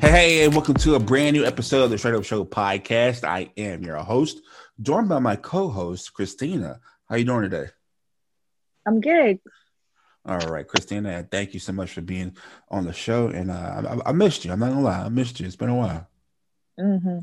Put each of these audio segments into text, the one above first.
Hey, and welcome to a brand new episode of the Straight Up Show podcast. I am your host, joined by my co-host Christina. How you doing today? I'm good. All right, Christina. Thank you so much for being on the show, and uh, I, I, missed you. I'm not gonna lie, I missed you. It's been a while. Mm-hmm.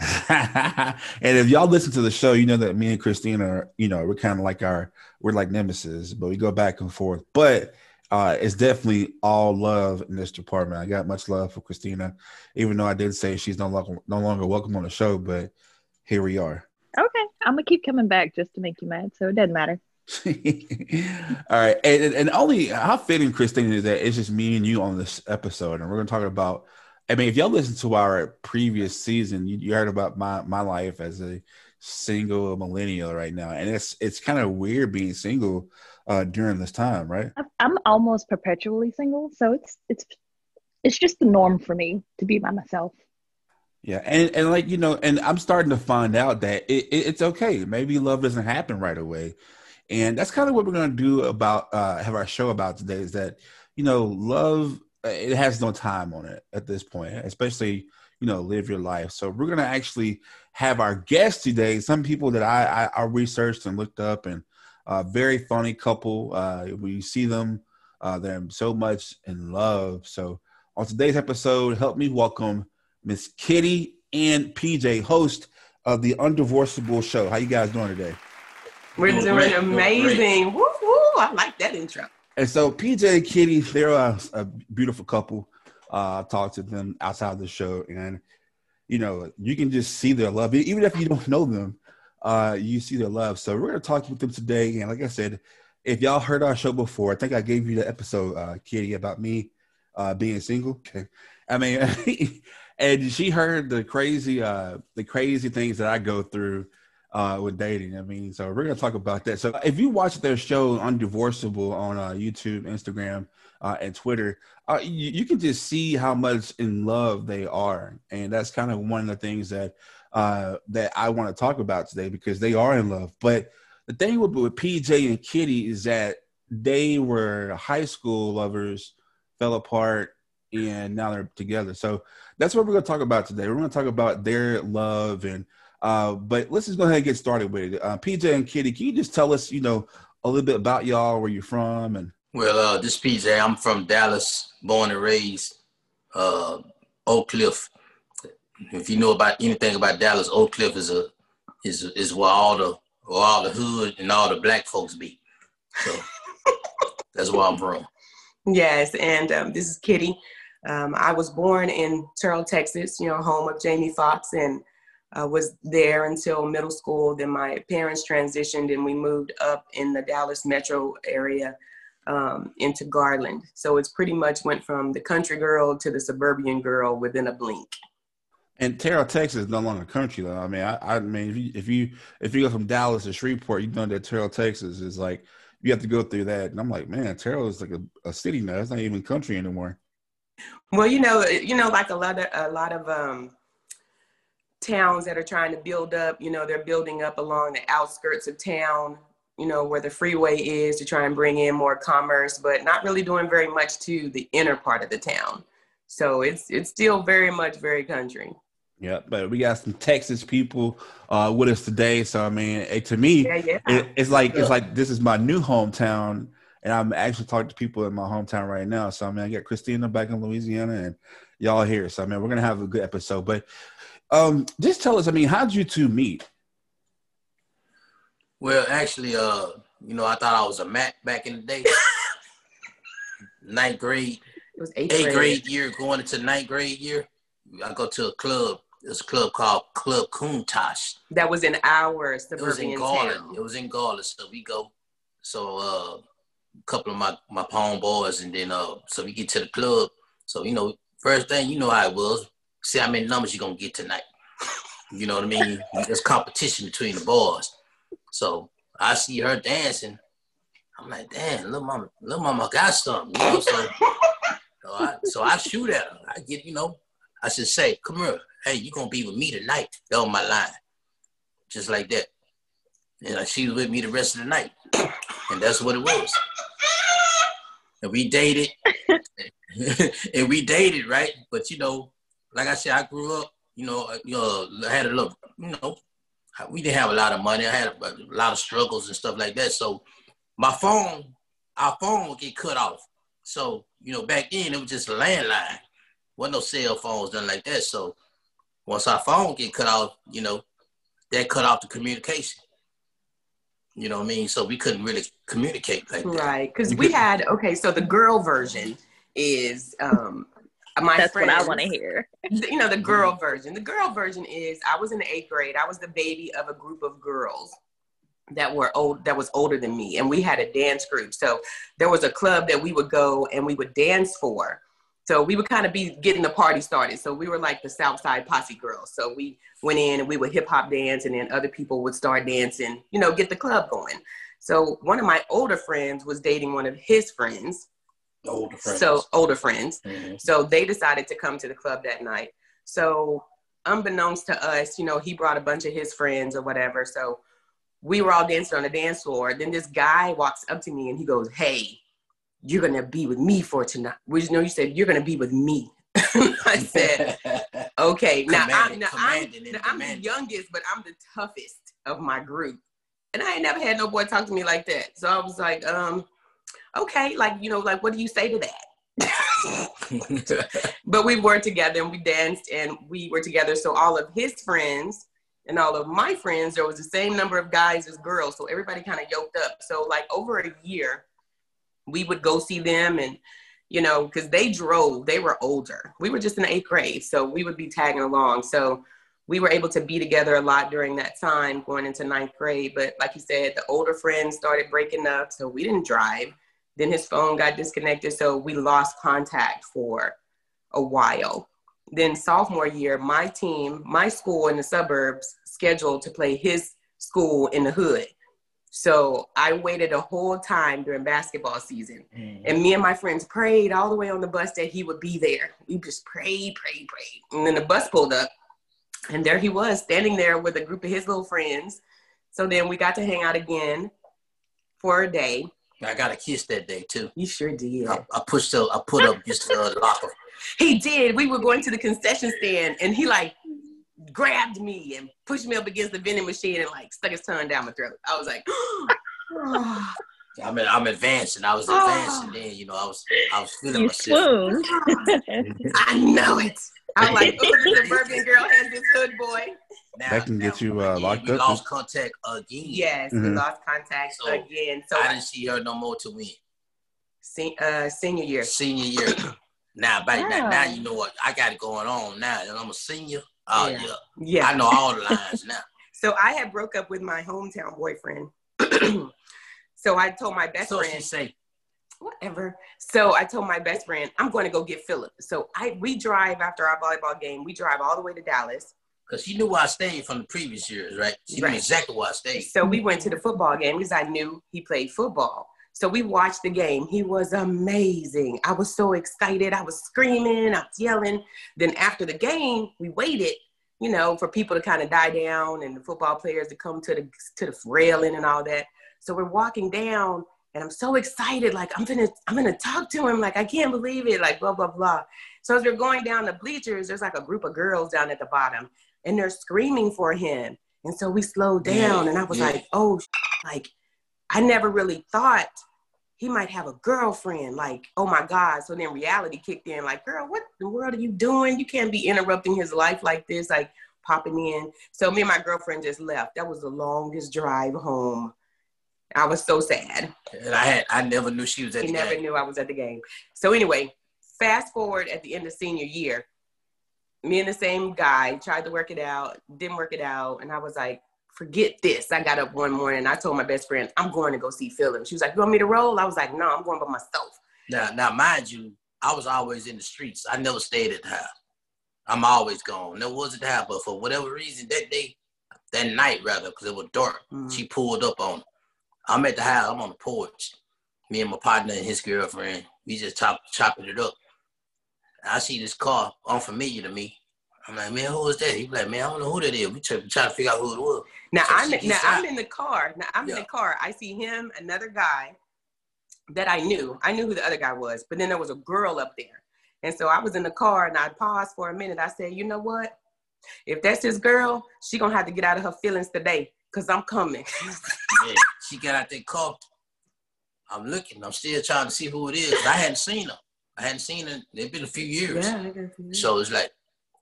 and if y'all listen to the show, you know that me and Christina, are, you know, we're kind of like our, we're like nemesis, but we go back and forth. But uh, it's definitely all love in this department. I got much love for Christina, even though I did say she's no longer no longer welcome on the show, but here we are. Okay, I'm gonna keep coming back just to make you mad, so it doesn't matter. all right, and, and only how fitting, Christina, is that it's just me and you on this episode, and we're gonna talk about. I mean, if y'all listen to our previous season, you, you heard about my my life as a single millennial right now, and it's it's kind of weird being single uh, during this time, right? I'm almost perpetually single, so it's it's it's just the norm for me to be by myself. Yeah, and and like you know, and I'm starting to find out that it, it, it's okay. Maybe love doesn't happen right away, and that's kind of what we're gonna do about uh, have our show about today. Is that you know, love it has no time on it at this point, especially you know, live your life. So we're gonna actually have our guest today. Some people that I I, I researched and looked up and uh, very funny couple. Uh, we see them, uh, they're so much in love. So on today's episode, help me welcome Miss Kitty and PJ, host of the Undivorceable Show. How you guys doing today? We're doing, doing amazing. Woo, woo. I like that intro. And so PJ and Kitty, they're a, a beautiful couple. Uh, I talked to them outside the show, and you know, you can just see their love, even if you don't know them uh, you see their love. So we're going to talk with them today. And like I said, if y'all heard our show before, I think I gave you the episode, uh, Kitty, about me uh, being single. Okay. I mean, and she heard the crazy, uh, the crazy things that I go through uh, with dating. I mean, so we're gonna talk about that. So if you watch their show Undivorceable on uh, YouTube, Instagram, uh, and Twitter, uh, you, you, can just see how much in love they are, and that's kind of one of the things that uh, that I want to talk about today because they are in love. But the thing with, with PJ and Kitty is that they were high school lovers, fell apart, and now they're together. So that's what we're going to talk about today. We're going to talk about their love and. Uh, but let's just go ahead and get started with it. Uh, PJ and Kitty, can you just tell us, you know, a little bit about y'all, where you're from, and well, uh, this PJ, I'm from Dallas, born and raised, uh, Oak Cliff, if you know about anything about Dallas, Oak Cliff is a is is where all the where all the hood and all the black folks be. So that's where I'm from. Yes, and um, this is Kitty. Um, I was born in Terrell, Texas, you know, home of Jamie Foxx, and uh, was there until middle school. Then my parents transitioned, and we moved up in the Dallas metro area um, into Garland. So it's pretty much went from the country girl to the suburban girl within a blink. And Terrell, Texas is no longer country though. I mean, I, I mean, if you, if you if you go from Dallas to Shreveport, you know that Terrell, Texas is like you have to go through that. And I'm like, man, Terrell is like a, a city now. It's not even country anymore. Well, you know, you know, like a lot of a lot of um, towns that are trying to build up. You know, they're building up along the outskirts of town. You know, where the freeway is to try and bring in more commerce, but not really doing very much to the inner part of the town. So it's it's still very much very country. Yeah, but we got some Texas people uh, with us today. So I mean, it, to me, yeah, yeah. It, it's like it's like this is my new hometown, and I'm actually talking to people in my hometown right now. So I mean, I got Christina back in Louisiana, and y'all here. So I mean, we're gonna have a good episode. But um, just tell us, I mean, how did you two meet? Well, actually, uh, you know, I thought I was a Mac back in the day. ninth grade. It was eighth, eighth grade. grade year, going into ninth grade year. I go to a club this club called Club Countach. That was in our suburban It was in Garland. Town. It was in Garland. So we go. So uh, a couple of my my palm boys, and then uh, so we get to the club. So you know, first thing you know how it was. See how many numbers you gonna get tonight. You know what I mean? There's competition between the boys. So I see her dancing. I'm like, damn, little mama, little mama got something. You know, so, so I so I shoot at her. I get, you know, I said, say, come here hey, you gonna be with me tonight. That was my line. Just like that. And she was with me the rest of the night. And that's what it was. and we dated, and we dated, right? But you know, like I said, I grew up, you know, uh, you know, I had a little, you know, we didn't have a lot of money. I had a, a lot of struggles and stuff like that. So my phone, our phone would get cut off. So you know, back then it was just a landline. Wasn't no cell phones, nothing like that. So once our phone get cut off, you know, that cut off the communication. You know what I mean? So we couldn't really communicate like that. Right. Because we had, okay, so the girl version is um my That's friends, what I want to hear. You know, the girl version. The girl version is I was in the eighth grade. I was the baby of a group of girls that were old that was older than me and we had a dance group so there was a club that we would go and we would dance for so we would kind of be getting the party started. So we were like the Southside Posse girls. So we went in and we would hip hop dance, and then other people would start dancing, you know, get the club going. So one of my older friends was dating one of his friends. Older friends. So older friends. Mhm. So they decided to come to the club that night. So unbeknownst to us, you know, he brought a bunch of his friends or whatever. So we were all dancing on the dance floor. Then this guy walks up to me and he goes, Hey, you're gonna be with me for tonight. We just know you said you're gonna be with me. I said, okay. Now, I'm, now I'm, now I'm the youngest, but I'm the toughest of my group. And I ain't never had no boy talk to me like that. So I was like, um, okay, like, you know, like, what do you say to that? but we were together and we danced and we were together. So all of his friends and all of my friends, there was the same number of guys as girls. So everybody kind of yoked up. So like over a year, we would go see them and you know because they drove they were older. We were just in eighth grade so we would be tagging along. So we were able to be together a lot during that time going into ninth grade. But like you said the older friends started breaking up so we didn't drive. Then his phone got disconnected so we lost contact for a while. Then sophomore year my team my school in the suburbs scheduled to play his school in the hood so I waited a whole time during basketball season. Mhm. And me and my friends prayed all the way on the bus that he would be there. We just prayed, prayed, prayed. And then the bus pulled up, and there he was standing there with a group of his little friends. So then we got to hang out again for a day. I got a kiss that day too. You sure did. I, I pushed up, I put up just a locker. He did. We were going to the concession stand, and he like grabbed me and pushed me up against the vending machine and like stuck his tongue down my throat. I was like, I'm I'm advancing. I was advancing then, you know, I was I was feeling You myself. I know it. I'm like, oh, the suburban girl has this hood boy. Now, That can get you, uh, we- locked we up. lost contact again. Yes, we Mhm. lost contact So, again. So I didn't see her no more to win. se- uh, senior year. Senior year. now, back now, now you know what I got it going on now. And I'm a senior. Oh Yeah. yeah. Yeah. I know all the lines now. So I had broke up with my hometown boyfriend. so I told my best So she friend, say, whatever. So I told my best friend, I'm going to go get Philip. So I we drive after our volleyball game. We drive all the way to Dallas. because she knew where I stayed from the previous years, right? She Right. knew exactly where I stayed. So we went to the football game because I knew he played football. So we watched the game. He was amazing. I was so excited. I was screaming, I was yelling. Then after the game, we waited, you know, for people to kind of die down and the football players to come to the to the railing and all that. So we're walking down and I'm so excited, like I'm gonna I'm gonna talk to him, like I can't believe it, like blah blah blah. So as we're going down the bleachers, there's like a group of girls down at the bottom, and they're screaming for him. And so we slowed down, and I was yeah. like, oh, like I never really thought he might have a girlfriend. Like, oh my God. So then reality kicked in, like, girl, what the world are you doing? You can't be interrupting his life like this, like popping in. So me and my girlfriend just left. That was the longest drive home. I was so sad. And I had I never knew she was at He the never game. knew I was at the game. So anyway, fast forward at the end of senior year, me and the same guy tried to work it out, didn't work it out, and I was like, forget this. I got up one morning I told my best friend, I'm going to go see Philip. She was like, You want me to roll? I was like, No, I'm going by myself. Now, now, mind you, I was always in the streets. I never stayed at the house. I'm always gone. Never was at the house, but for whatever reason, that day, that night rather, because it was dark, Mhm. she pulled up on. me. I'm at the house. I'm on the porch. Me and my partner and his girlfriend, we just chop, chopping it up. I see this car unfamiliar to me. I'm like, man, who is that? He like, man, I don't know who that is. We try, try to figure out who it was. Now So I'm now gets I'm in the car. Now I'm in the car. I see him, another guy, that I knew. I knew who the other guy was, but then there was a girl up there. And so I was in the car and I paused for a minute. I said, you know what? If that's his girl, she gonna have to get out of her feelings today, cause I'm coming. yeah, she got out that car. I'm looking. I'm still trying to see who it is. I hadn't seen her. I hadn't seen her. It's been a few years. Yeah, I so it's like,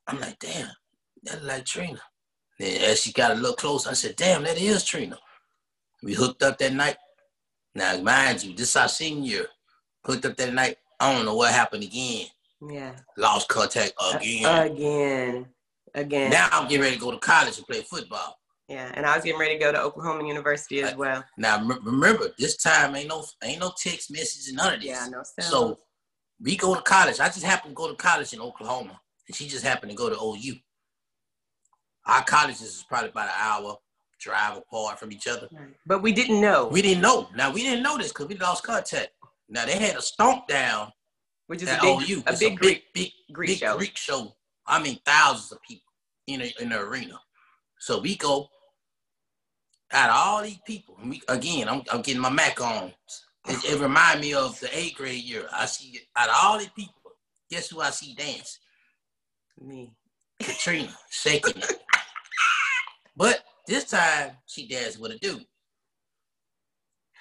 I'm like, damn, that's like Trina. Then as she got a little closer, I said, damn, that is Trina. We hooked up that night. Now, mind you, this is our senior year. Hooked up that night. I don't know what happened again. Yeah. Lost contact again. Uh, again. Again. Now I'm getting ready to go to college and play football. Yeah, and I was getting ready to go to Oklahoma University as well. Now remember, this time ain't no ain't no text messages, and none of this. Yeah, no. So we go to college. I just happened to go to college in Oklahoma, and she just happened to go to OU. Our colleges is probably about an hour drive apart from each other. But we didn't know. We didn't know. Now we didn't know this because we lost contact. Now they had a stomp down, which is a big, OU. A big, a Greek, big, Greek big show. Greek show. I mean, thousands of people in a, in the arena. So we go out of all these people. We, again, I'm, I'm getting my Mac on. It, it remind me of the eighth grade year. I see out of all these people, guess who I see dance? Me. Katrina shaking it. But this time she does what a do.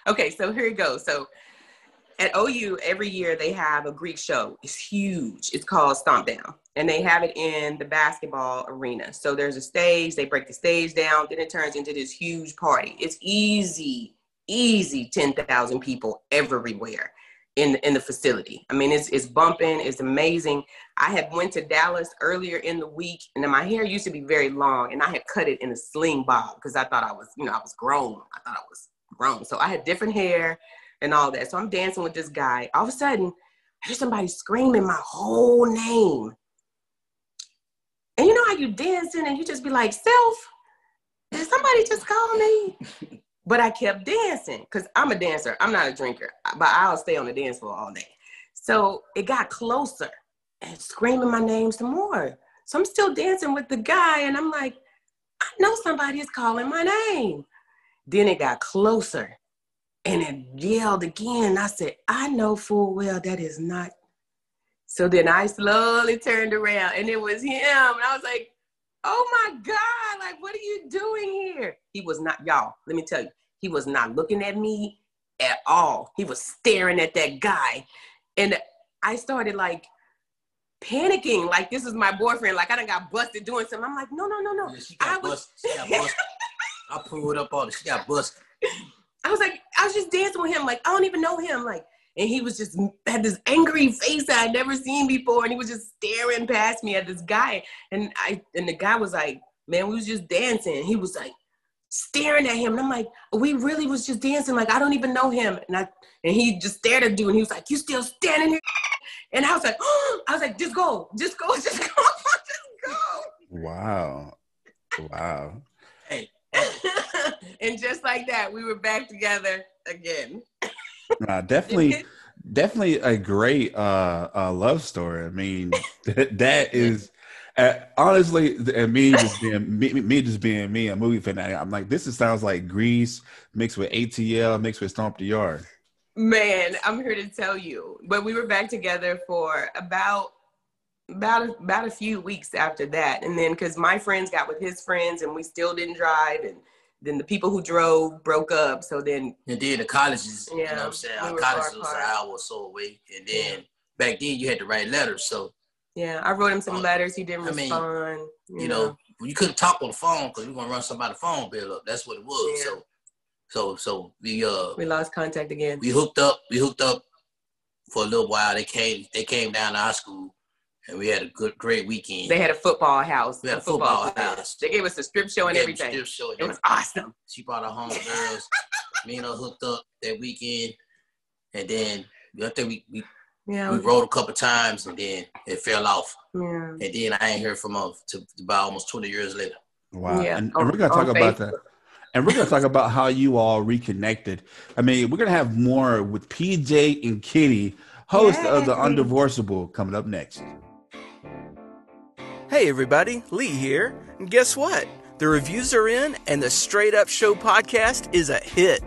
Okay, so here it goes. So at OU, every year they have a Greek show. It's huge. It's called Stomp Down. And they have it in the basketball arena. So there's a stage, they break the stage down, then it turns into this huge party. It's easy, easy 10,000 people everywhere in, in the facility. I mean, it's, it's bumping, it's amazing. I had went to Dallas earlier in the week, and then my hair used to be very long, and I had cut it in a sling bob because I thought I was, you know, I was grown. I thought I was grown. So I had different hair and all that. So I'm dancing with this guy. All of a sudden, I hear somebody screaming my whole name. And you know how you dancing and you just be like, self, did somebody just call me? but I kept dancing because I'm a dancer. I'm not a drinker, but I'll stay on the dance floor all day. So it got closer and screaming my name some more. So I'm still dancing with the guy and I'm like, I know somebody is calling my name. Then it got closer and it yelled again. I said, I know full well that is not. So then I slowly turned around and it was him. And I was like, oh my God, like, what are you doing here? He was not, y'all, let me tell you, he was not looking at me at all. He was staring at that guy. And I started like panicking, like, this is my boyfriend. Like, I done got busted doing something. I'm like, no, no, no, no. Yeah, she got I was... busted. She got busted. I pulled up on it. She got busted. I was like, I was just dancing with him. Like, I don't even know him. Like, and he was just had this angry face I had never seen before, and he was just staring past me at this guy. And I and the guy was like, "Man, we was just dancing." He was like staring at him, and I'm like, "We really was just dancing. Like, I don't even know him." And I and he just stared at dude, and he was like, "You still standing here?" And I was like, oh, "I was like, just go, just go, just go, just go." Wow, wow. And just like that, we were back together again. Uh, definitely, definitely a great uh, uh, love story. I mean, that is uh, honestly, and me just being me, me, just being me, a movie fanatic. I'm like, this is, sounds like Grease mixed with ATL mixed with Stomp the Yard. Man, I'm here to tell you. But we were back together for about about a, about a few weeks after that, and then because my friends got with his friends, and we still didn't drive, and then the people who drove broke up. So then and then the colleges, yeah, you know what I'm saying? We Our colleges was an hour or so away. And then yeah. back then you had to write letters. So yeah, I wrote him some letters. He didn't I respond. You, you know, know, you couldn't talk on the phone because we are gonna run somebody's phone bill up. That's what it was. Yeah. So so so we uh we lost contact again. We hooked up. We hooked up for a little while. They came they came down to our school and we had a good, great weekend. They had a football house. We had a football, football house. They gave us a strip show and everything. Strip show. It was awesome. She brought her home girls. Me and her hooked up that weekend, and then I think we we, yeah, we rode a couple times, and then it fell off. Yeah. And then I ain't heard from her to about almost twenty years later. Wow. Yeah. And, and we're gonna talk about that. And we're gonna talk about how you all reconnected. I mean, we're gonna have more with PJ and Kitty, host Yay. of the Undivorceable, coming up next. Hey everybody, Lee here. And guess what? The reviews are in and the Straight Up Show podcast is a hit.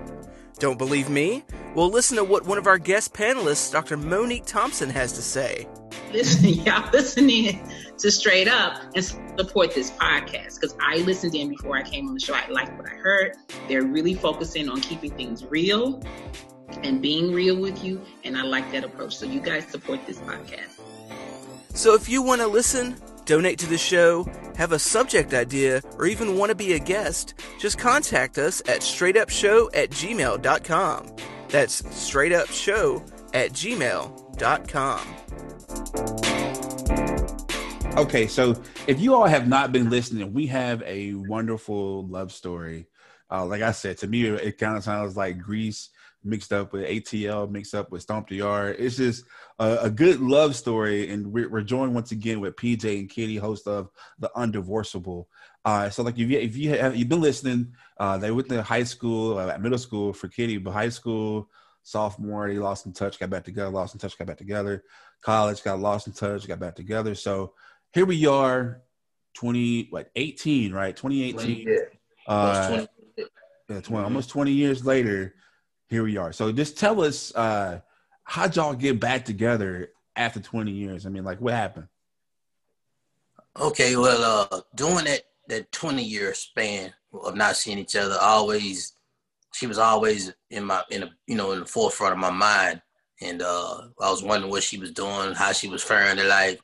Don't believe me? We'll listen to what one of our guest panelists, Dr. Monique Thompson, has to say. Listen, y'all listening to Straight Up and support this podcast because I listened in before I came on the show. I liked what I heard. They're really focusing on keeping things real and being real with you, and I like that approach. So you guys support this podcast. So if you want to listen, donate to the show, have a subject idea, or even want to be a guest, just contact us at straightupshow at gmail.com. That's straightupshow at gmail.com. Okay, so if you all have not been listening, we have a wonderful love story. Uh, like I said, to me, it kind of sounds like Grease mixed up with ATL, mixed up with Stomp the Yard. It's just a, a good love story, and we're, we're, joined once again with PJ and Kitty, host of the Undivorceable. Uh, so, like if you if you have you've been listening, uh, they went to high school, uh, middle school for Kitty, but high school sophomore they lost in touch, got back together, lost in touch, got back together. College got lost in touch, got back together. So here we are, twenty what eighteen, right? Twenty eighteen. Uh, 20, yeah, 20, almost 20 years later, here we are. So just tell us, uh, how'd y'all get back together after 20 years? I mean, like what happened? Okay, well, uh, during that, that 20 year span of not seeing each other, always, she was always in my, in a, you know, in the forefront of my mind. And, uh, I was wondering what she was doing, how she was faring in life.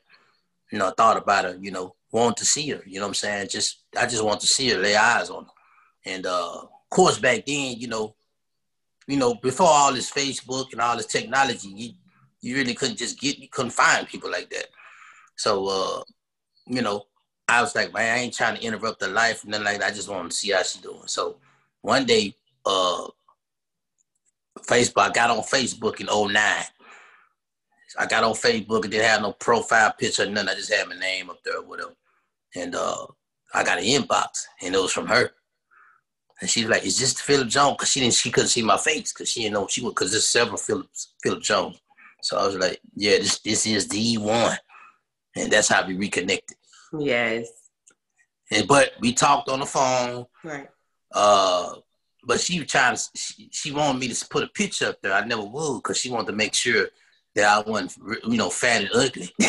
You know, I thought about her, you know, want to see her, you know what I'm saying? Just, I just want to see her, lay eyes on her. And, uh, of course, back then, you know, you know, before all this Facebook and all this technology, you you really couldn't just get you couldn't find people like that. So uh, you know, I was like, man, I ain't trying to interrupt her life and then like that. I just want to see how she's doing. So one day, uh Facebook, I got on Facebook in 09. I got on Facebook and didn't have no profile picture nothing. I just had my name up there or whatever. And uh I got an inbox and it was from her. And she was like, "Is this Philip Jones?" Because she didn't, she couldn't see my face because she didn't know she was. Because there's several Phillips Philip Jones. So I was like, "Yeah, this this is the one," and that's how we reconnected. Yes. And but we talked on the phone. Right. Uh, but she was trying to. She, she wanted me to put a picture up there. I never would because she wanted to make sure that I wasn't, you know, fat and ugly.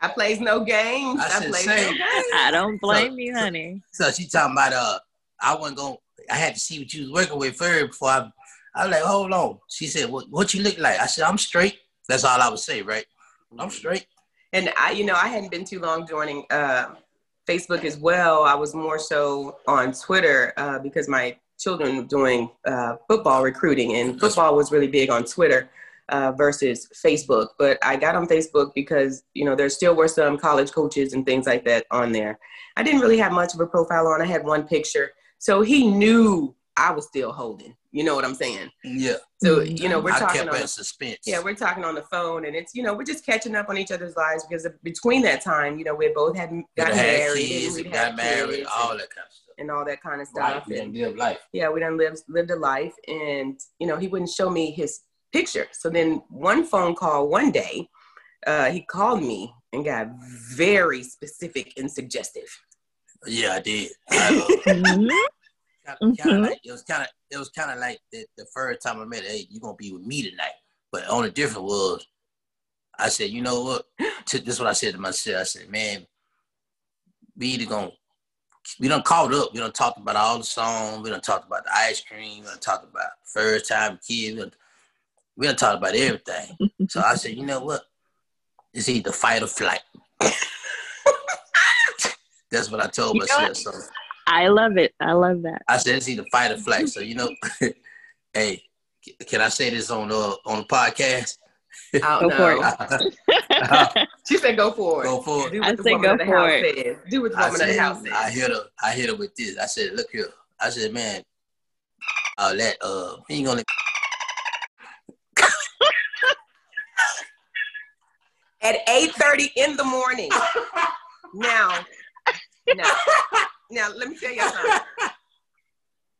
I plays no games. I, I plays no games. I don't blame so, you, honey. So, so she talking about uh, I wasn't going. I had to see what you was working with first before I. I was like, hold on. She said, what, what you look like? I said, I'm straight. That's all I would say, right? I'm straight. And I, you know, I hadn't been too long joining uh, Facebook as well. I was more so on Twitter uh, because my children were doing uh, football recruiting, and football was really big on Twitter uh, versus Facebook. But I got on Facebook because, you know, there still were some college coaches and things like that on there. I didn't really have much of a profile on. I had one picture. So he knew I was still holding. You know what I'm saying? Yeah. So you know we're I talking on the, suspense. Yeah, we're talking on the phone, and it's you know we're just catching up on each other's lives because between that time, you know, we both had got married, kids, we got married, all that kind of stuff, and all that kind of stuff. Right. We and, live life. Yeah, we done lived lived a life, and you know he wouldn't show me his picture. So then one phone call one day, uh, he called me and got very specific and suggestive. Yeah, I did. I, uh, mm-hmm. Kind of, like, it was kind of it was kind of like the, the, first time I met. Her, Hey, you gonna be with me tonight? But only difference was, I said, you know what? this is what I said to myself. I said, man, we either gonna we don't caught up. We don't talked about all the songs. We don't talked about the ice cream. We don't talked about first time kids. We we done talked about everything. so I said, you know what? It's either fight or flight. That's what I told you myself. So I love it. I love that. I said it's either fight or flight. So you know, hey, can I say this on the on the podcast? I don't go know. she said, "Go for it. Go for it." Do what I the said, "Go for it." Says. Do what the woman said, of the house says. I hit her. I hit her with this. I said, "Look here." I said, "Man, uh, that uh, he ain't gonna at 8.30 in the morning. now, now, now, let me tell you something.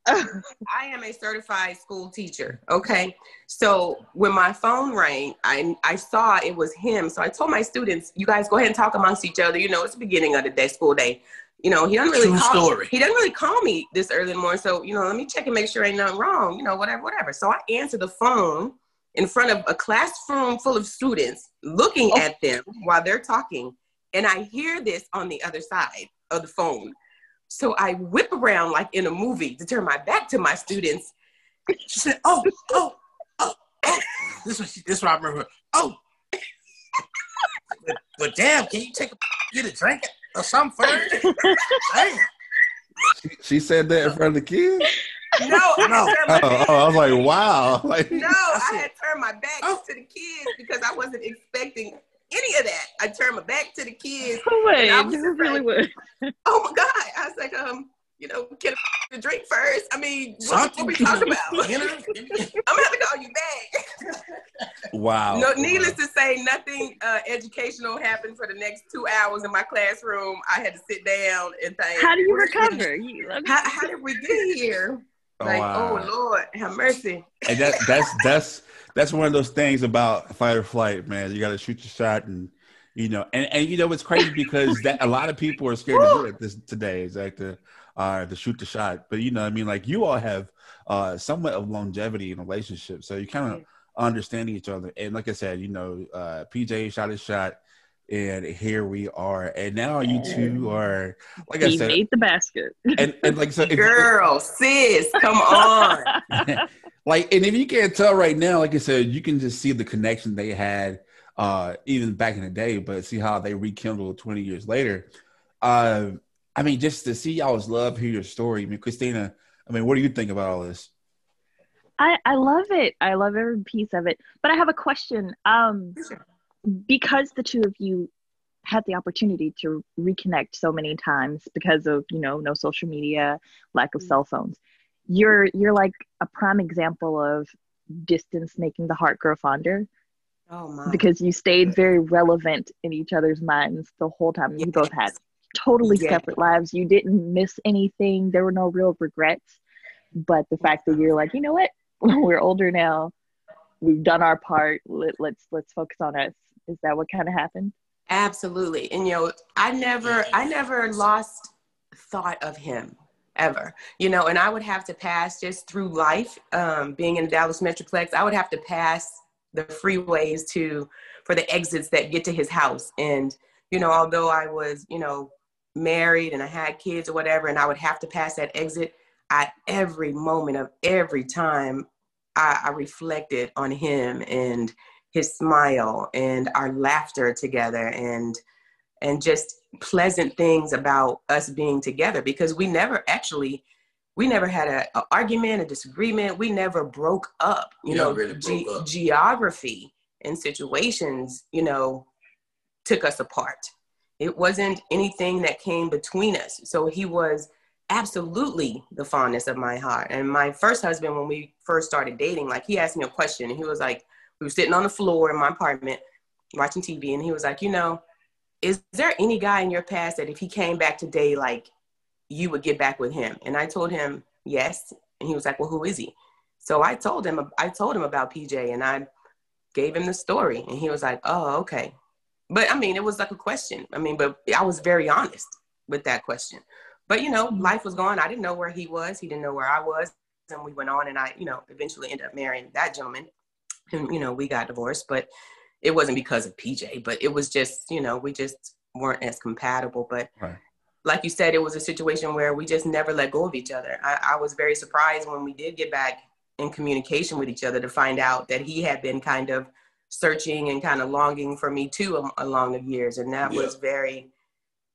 I am a certified school teacher. Okay. So when my phone rang, I, I saw it was him. So I told my students, you guys go ahead and talk amongst each other. You know, it's the beginning of the day, school day. you know, he doesn't really True call story. he doesn't really call me this early in the morning. So, you know, let me check and make sure ain't nothing wrong, you know, whatever, whatever. So I answer the phone in front of a classroom full of students looking Oh. at them while they're talking. And I hear this on the other side of the phone. So I whip around like in a movie to turn my back to my students. She said, "Oh, oh, oh, oh." This was this is what I remember. Oh, but, but damn, can you take a get a drink or something first? Damn. She, she said that in front of the kids. No, I No. had turned my Oh, back. oh, I was like, wow. Like, No, I I had turned my back Oh. to the kids because I wasn't expecting any of that. I turned my back to the kids. Who would? I was Who really like- would? Oh my God. I was like, um, you know, get a drink first. I mean, what, what Something we talking about? You know? I'm gonna have to call you back. wow. no, needless to say, nothing uh, educational happened for the next two hours in my classroom. I had to sit down and think. How do you recover? You, I mean, How, how did we get here? Oh, Like, wow. oh Lord, have mercy. and that that's that's that's one of those things about fight or flight, man. You got to shoot your shot, and you know, and and you know it's crazy because that a lot of people are scared to do it this today. Is like to uh to shoot the shot, but you know, I mean, like you all have uh somewhat of longevity in a relationship, so you kind of understanding each other. And like I said, you know, uh PJ shot his shot. And here we are, and now you two are, like I he said, made the basket. and, and like so, if, Girl, sis, come on. like and if you can't tell right now like i said you can just see the connection they had uh even back in the day but see how they rekindled 20 years later uh i mean just to see y'all's love hear your story i mean christina i mean what do you think about all this I, I love it. I love every piece of it. But I have a question. Um, because the two of you had the opportunity to reconnect so many times because of you know no social media, lack of mm. cell phones. You're you're like a prime example of distance making the heart grow fonder Oh my. because you stayed very relevant in each other's minds the whole time. You both had totally Yes. separate lives. You didn't miss anything. There were no real regrets. But the fact that you're like, you know what? We're older now. We've done our part. Let, let's let's focus on us. Is that what kind of happened? Absolutely. And you know, I never I never lost thought of him ever. You know, and I would have to pass just through life, um, being in the Dallas Metroplex, I would have to pass the freeways to for the exits that get to his house. And, you know, although I was, you know, married and I had kids or whatever, and I would have to pass that exit, at every moment of every time I, I reflected on him and his smile and our laughter together and and just pleasant things about us being together because we never actually we never had a, a argument a disagreement. We never broke up you Never know really ge- up. geography and situations you know took us apart. It wasn't anything that came between us. So he was absolutely the fondness of my heart. And my first husband when we first started dating like he asked me a question and he was like we were sitting on the floor in my apartment watching TV, and he was like, you know, is there any guy in your past that if he came back today, like you would get back with him? And I told him yes, and he was like, well, who is he? So I told him, I told him about PJ, and I gave him the story, and he was like, oh, okay. But I mean, it was like a question. I mean, but I was very honest with that question. But you know, life was going. I didn't know where he was. He didn't know where I was, and we went on, and I, you know, eventually ended up marrying that gentleman you know we got divorced but it wasn't because of pj but it was just you know we just weren't as compatible. But Right. like you said it was a situation where we just never let go of each other. I, I was very surprised when we did get back in communication with each other to find out that he had been kind of searching and kind of longing for me too um, along the years. And that was very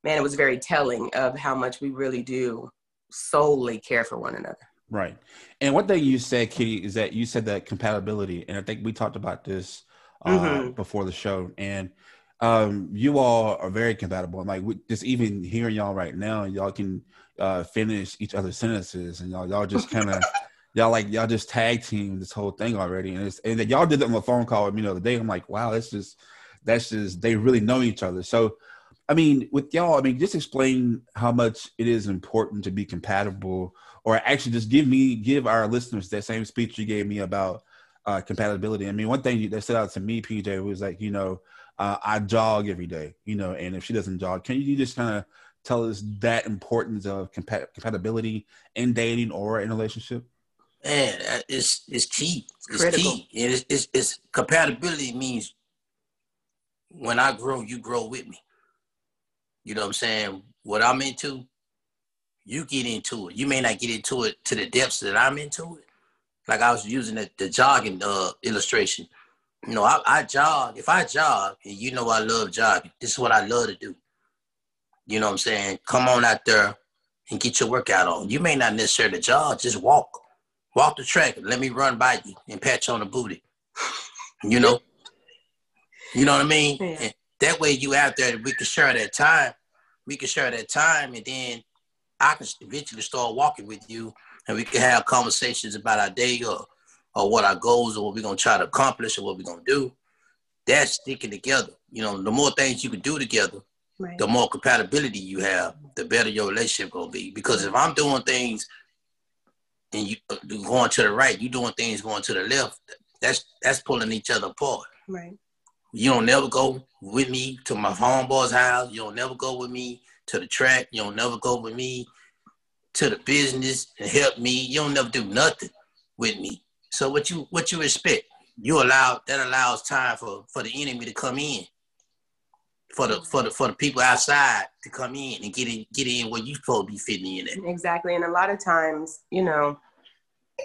man it was very telling of how much we really do solely care for one another Right. And one thing you said, Kitty, is that you said that compatibility, and I think we talked about this uh, Mhm. before the show, and um, you all are very compatible. And like we, just even hearing y'all right now, y'all can uh, finish each other's sentences, and y'all y'all just kind of y'all like y'all just tag team this whole thing already, and it's and that y'all did that on a phone call with me the other day. I'm like, wow, that's just that's just they really know each other. So. I mean, with y'all, I mean, just explain how much it is important to be compatible or actually just give me give our listeners that same speech you gave me about uh, compatibility. I mean, one thing that stood out to me, PJ, was like, you know, uh, I jog every day, you know, and if she doesn't jog, can you just kind of tell us that importance of compat- compatibility in dating or in a relationship? Man, uh, it's it's key. It's Critical. key. And it's, it's, it's compatibility means when I grow, you grow with me. You know what I'm saying? What I'm into, you get into it. You may not get into it to the depths that I'm into it. Like I was using the, the jogging uh, illustration. You know, I, I jog. If I jog, and you know I love jogging, this is what I love to do. You know what I'm saying? Come on out there and get your workout on. You may not necessarily jog, just walk. Walk the track and let me run by you and pat you on the booty. You know? You know what I mean? Yeah. And that way you out there, we can share that time. We can share that time and then I can eventually start walking with you and we can have conversations about our day or, or what our goals or what we're gonna try to accomplish or what we're gonna do. That's sticking together. You know, the more things you can do together, Right. the more compatibility you have, the better your relationship gonna be. Because if I'm doing things and you going to the right, you doing things going to the left, that's that's pulling each other apart. Right. You don't never go with me to my homeboy's house. You don't never go with me to the track. You don't never go with me to the business and help me. You don't never do nothing with me. So what you what you expect? You allow that allows time for for the enemy to come in. For the for the for the people outside to come in and get in get in where you supposed to be fitting in at. Exactly. And a lot of times, you know,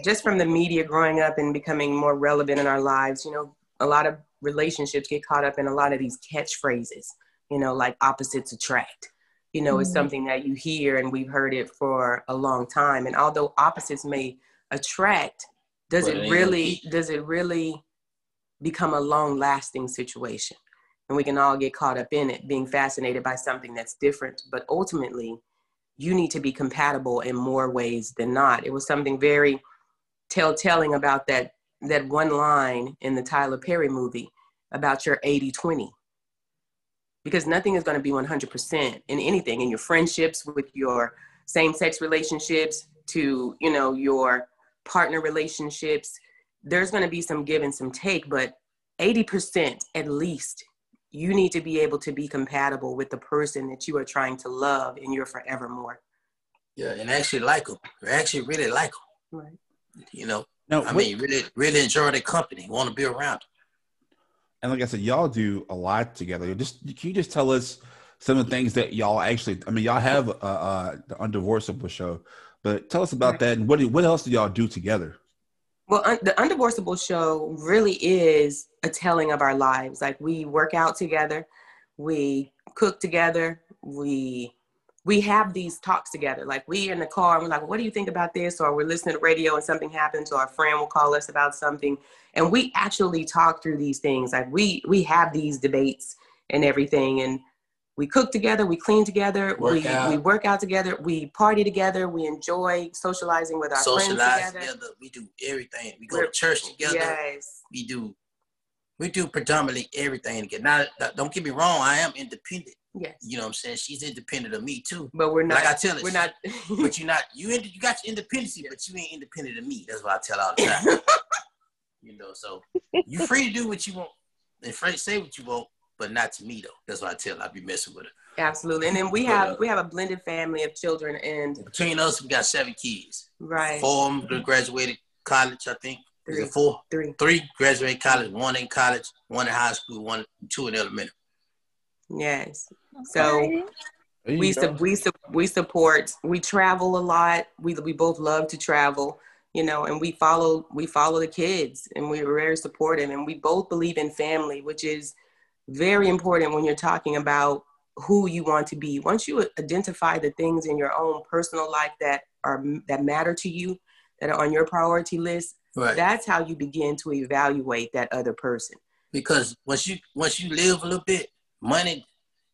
just from the media growing up and becoming more relevant in our lives, you know, a lot of relationships get caught up in a lot of these catchphrases, you know, like opposites attract. You know, it's Mhm. something that you hear and we've heard it for a long time. And although opposites may attract, does But it it ain't gonna really does it really become a long lasting situation? And we can all get caught up in it, being fascinated by something that's different. But ultimately, you need to be compatible in more ways than not. It was something very telltelling about that that one line in the Tyler Perry movie about your 80-20. Because nothing is going to be 100% in anything in your friendships with your same-sex relationships to, you know, your partner relationships. There's going to be some give and some take, but 80% at least you need to be able to be compatible with the person that you are trying to love in your forevermore. Yeah, and actually like them. Actually really like them. Right. You know, Now, I what- mean, really really enjoy their company. Want to be around. 'em. And like I said, y'all do a lot together. Just can you just tell us some of the things that y'all actually? I mean, y'all have uh, uh, the Undivorceable show, but tell us about that and what what else do y'all do together? Well, un- the Undivorceable show really is a telling of our lives. Like we work out together, we cook together, we we have these talks together. Like we in the car and we're like, what do you think about this? Or we're listening to radio and something happens, or a friend will call us about something. And we actually talk through these things. Like we we have these debates and everything. And we cook together, we clean together, Work we, out. we work out together, we party together, we enjoy socializing with our Socialize friends together. together. We do everything. We go We're- to church together. Yes. We do. We do predominantly everything together. Now, don't get me wrong. I am independent. Yes. You know what I'm saying? She's independent of me too. But we're not. Like I tell her, we're not. But you're not. You you got your independency, but you ain't independent of me. That's what I tell all the time. you know, so you're free to do what you want and free to say what you want, but not to me though. That's what I tell her. I be messing with her. Absolutely. And then we But, have uh, we have a blended family of children, and Between us, we got seven kids. right Four of them graduated college, I think. Is Three. it four? three. Three graduated college, one in college, one in high school, one, two in elementary. Yes. So Okay. We go. su- we su- we support. We travel a lot. We we both love to travel. You know, and we follow we follow the kids, and we're very supportive. And we both believe in family, which is very important when you're talking about who you want to be. Once you identify the things in your own personal life that are that matter to you, that are on your priority list, Right. that's how you begin to evaluate that other person. because once you once you live a little bit, money.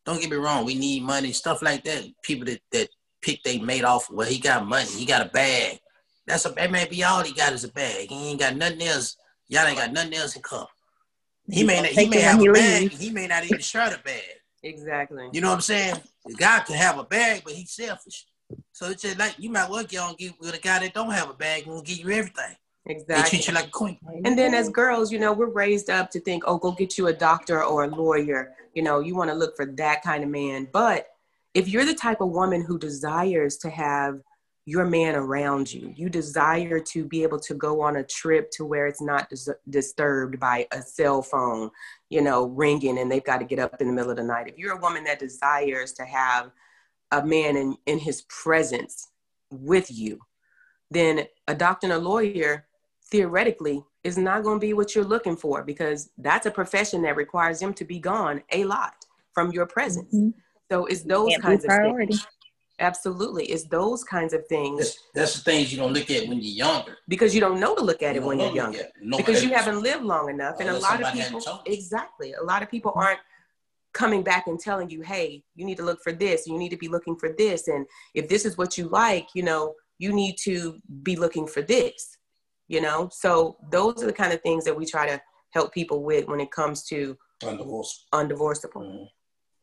Don't get me wrong, we need money, stuff like that. People that that pick they mate off. Well, he got money, he got a bag. That's a that may be all he got is a bag. He ain't got nothing else. Y'all ain't got nothing else in common. He may not, he may have a bag. He may not even share the bag. Exactly. You know what I'm saying? The guy can have a bag, but he's selfish. So it's just like you might well get on get with a guy that don't have a bag and will give you everything. They Exactly. treat you like a queen. And then as girls, you know, we're raised up to think, oh, go get you a doctor or a lawyer. You know, you want to look for that kind of man. But if you're the type of woman who desires to have your man around you, you desire to be able to go on a trip to where it's not dis- disturbed by a cell phone, you know, ringing and they've got to get up in the middle of the night. If you're a woman that desires to have a man in, in his presence with you, then a doctor and a lawyer theoretically is not going to be what you're looking for because that's a profession that requires them to be gone a lot from your presence. Mm-hmm. So it's those Can't kinds of things. Absolutely. It's those kinds of things. That's, that's, the things you don't look at when you're younger. Because you don't know to look at you it when you're younger. No because you haven't lived long enough. And a lot of people exactly. A lot of people aren't coming back and telling you, hey, you need to look for this, you need to be looking for this. And if this is what you like, you know, you need to be looking for this. You know? So those are the kind of things that we try to help people with when it comes to undivorceable. undivorceable. Mm-hmm.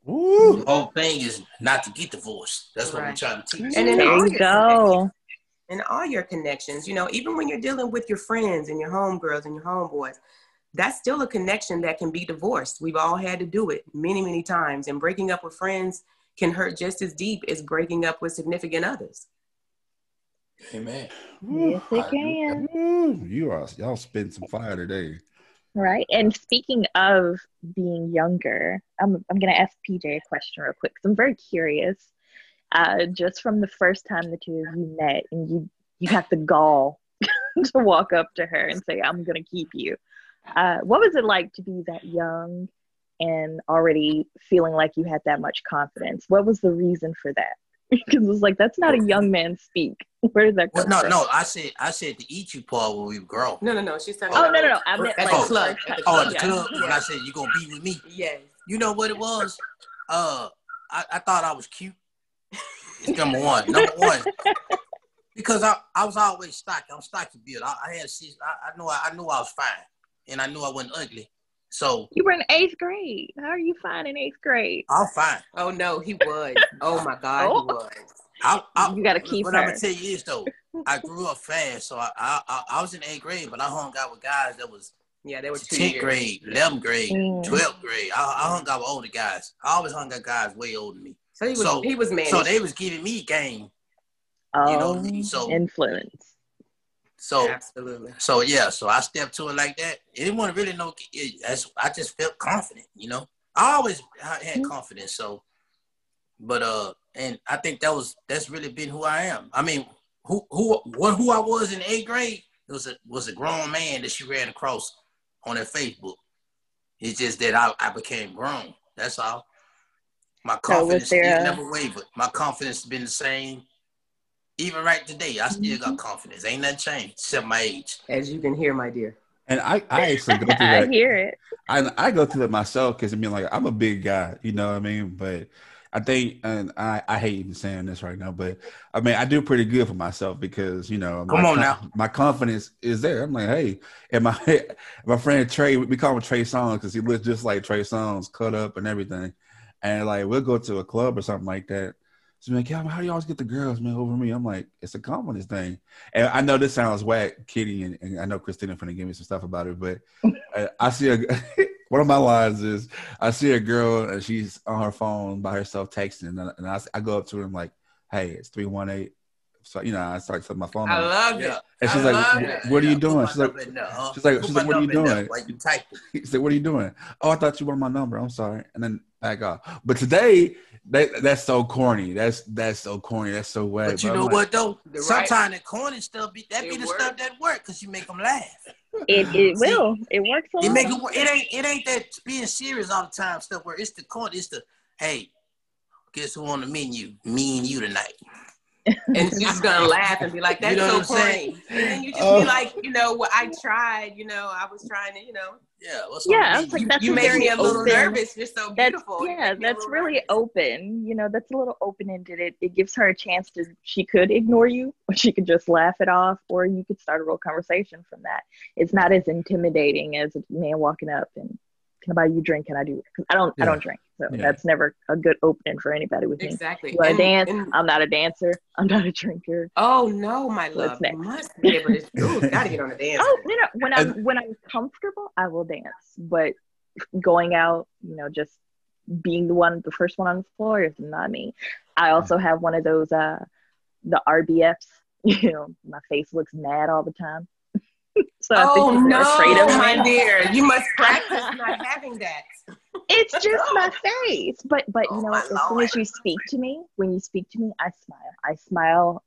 Ooh. The whole thing is not to get divorced. That's what right. we're trying to teach. And then there you go. And all your connections, you know, even when you're dealing with your friends and your homegirls and your homeboys, that's still a connection that can be divorced. We've all had to do it many, many times. And breaking up with friends can hurt just as deep as breaking up with significant others. Amen. Yes, it can. You are y'all spend some fire today. Right. And speaking of being younger, I'm, I'm going to ask PJ a question real quick because I'm very curious. Uh, just from the first time the two of you met and you, you got the gall to walk up to her and say, I'm going to keep you. Uh, what was it like to be that young and already feeling like you had that much confidence? What was the reason for that? because it's like that's not a young man speak. Where did that come well, no, from? no, I said I said the eat you part when we grow. No, no, no. She's talking. Oh no, no, no. I meant at like the club. At the oh, at the club. Yeah. When I said you gonna be with me. Yes. You know what it was? Uh, I, I thought I was cute. It's number one. Number one. Because I, I was always stocky. I'm stocky built. I, I had I, I knew I, I knew I was fine, and I knew I wasn't ugly. So you were in eighth grade. How are you fine in eighth grade? I'm fine. Oh no, he was. oh my God, oh. he was. I, I, you got to keep. What her. I'm gonna tell you is though, I grew up fast, so I, I I was in eighth grade, but I hung out with guys that was yeah, they were tenth grade, eleventh grade, mm. twelfth grade. I, I, hung out with older guys. I always hung out with guys way older than me. So he was so, he was managed. So they was giving me game. Oh, you know, oh, so influence. So absolutely. So yeah, so I stepped to it like that. It didn't want to really know. It, I just felt confident. You know, I always had mm-hmm. confidence. So, but uh, and I think that was that's really been who I am. I mean, who who what who I was in eighth grade was a was a grown man that she ran across on her Facebook. It's just that I, I became grown. That's all. My confidence so there, never wavered. My confidence has been the same even right today, I still mm-hmm. got confidence. Ain't nothing changed except my age. As you can hear, my dear. And I, I actually go through that. I hear it. I, I go through it myself because I mean, like, I'm a big guy, you know what I mean? But I think, and I, I hate even saying this right now, but I mean, I do pretty good for myself because, you know, come on now, my confidence is there. I'm like, hey, and my my friend Trey, we call him Trey Songz because he looks just like Trey Songz, cut up and everything. And like, we'll go to a club or something like that She's like, how do you always get the girls, man, over me? I'm like, it's a confidence thing. And I know this sounds whack, Kitty, and, and I know Christina finna give me some stuff about it, but I, I see a one of my lines is I see a girl and she's on her phone by herself texting, and, and I, I go up to her and I'm like, hey, it's three one eight. So you know, I start setting my phone. I love it. And she's I like, "What are you doing?" She's like, "She's like, she's like, what are you doing?" Like you type. He said, "What are you doing?" Oh, I thought you wanted my number. I'm sorry. And then back off. But today, that that's so corny. That's that's so corny. That's so whack. But you know like, what though? Sometimes right. the corny stuff be that it be the work. stuff that work because you make them laugh. It it See, will. It works. A it make it. It ain't it ain't that being serious all the time stuff where it's the corny. It's the hey, guess who on the menu? Me and you tonight and she's gonna laugh and be like, "That's you know so funny." And then you just oh. be like, "You know, what I tried. You know, I was trying to. You know." Yeah. yeah. Like, you, you made me a little open. nervous. You're so beautiful. That's, yeah, that's really nervous. open. You know, that's a little open ended. It it gives her a chance to. She could ignore you, or she could just laugh it off, or you could start a real conversation from that. It's not as intimidating as a man walking up and can I buy you a drink? Can I do it? Because I don't, yeah. I don't drink, so yeah. that's never a good opening for anybody with exactly. me. Exactly. You dance? And, I'm not a dancer. I'm not a drinker. Oh no, my love. You must be able to. Ooh, gotta get on the dance. Oh, you know, when I'm when I'm comfortable, I will dance. But going out, you know, just being the one, the first one on the floor is not me. I also have one of those, uh, the RBFs. You know, my face looks mad all the time. so oh no, afraid of my dear, you must practice not having that. It's just my face, but but you oh, know, as soon as you speak to me, when you speak to me, I smile. I smile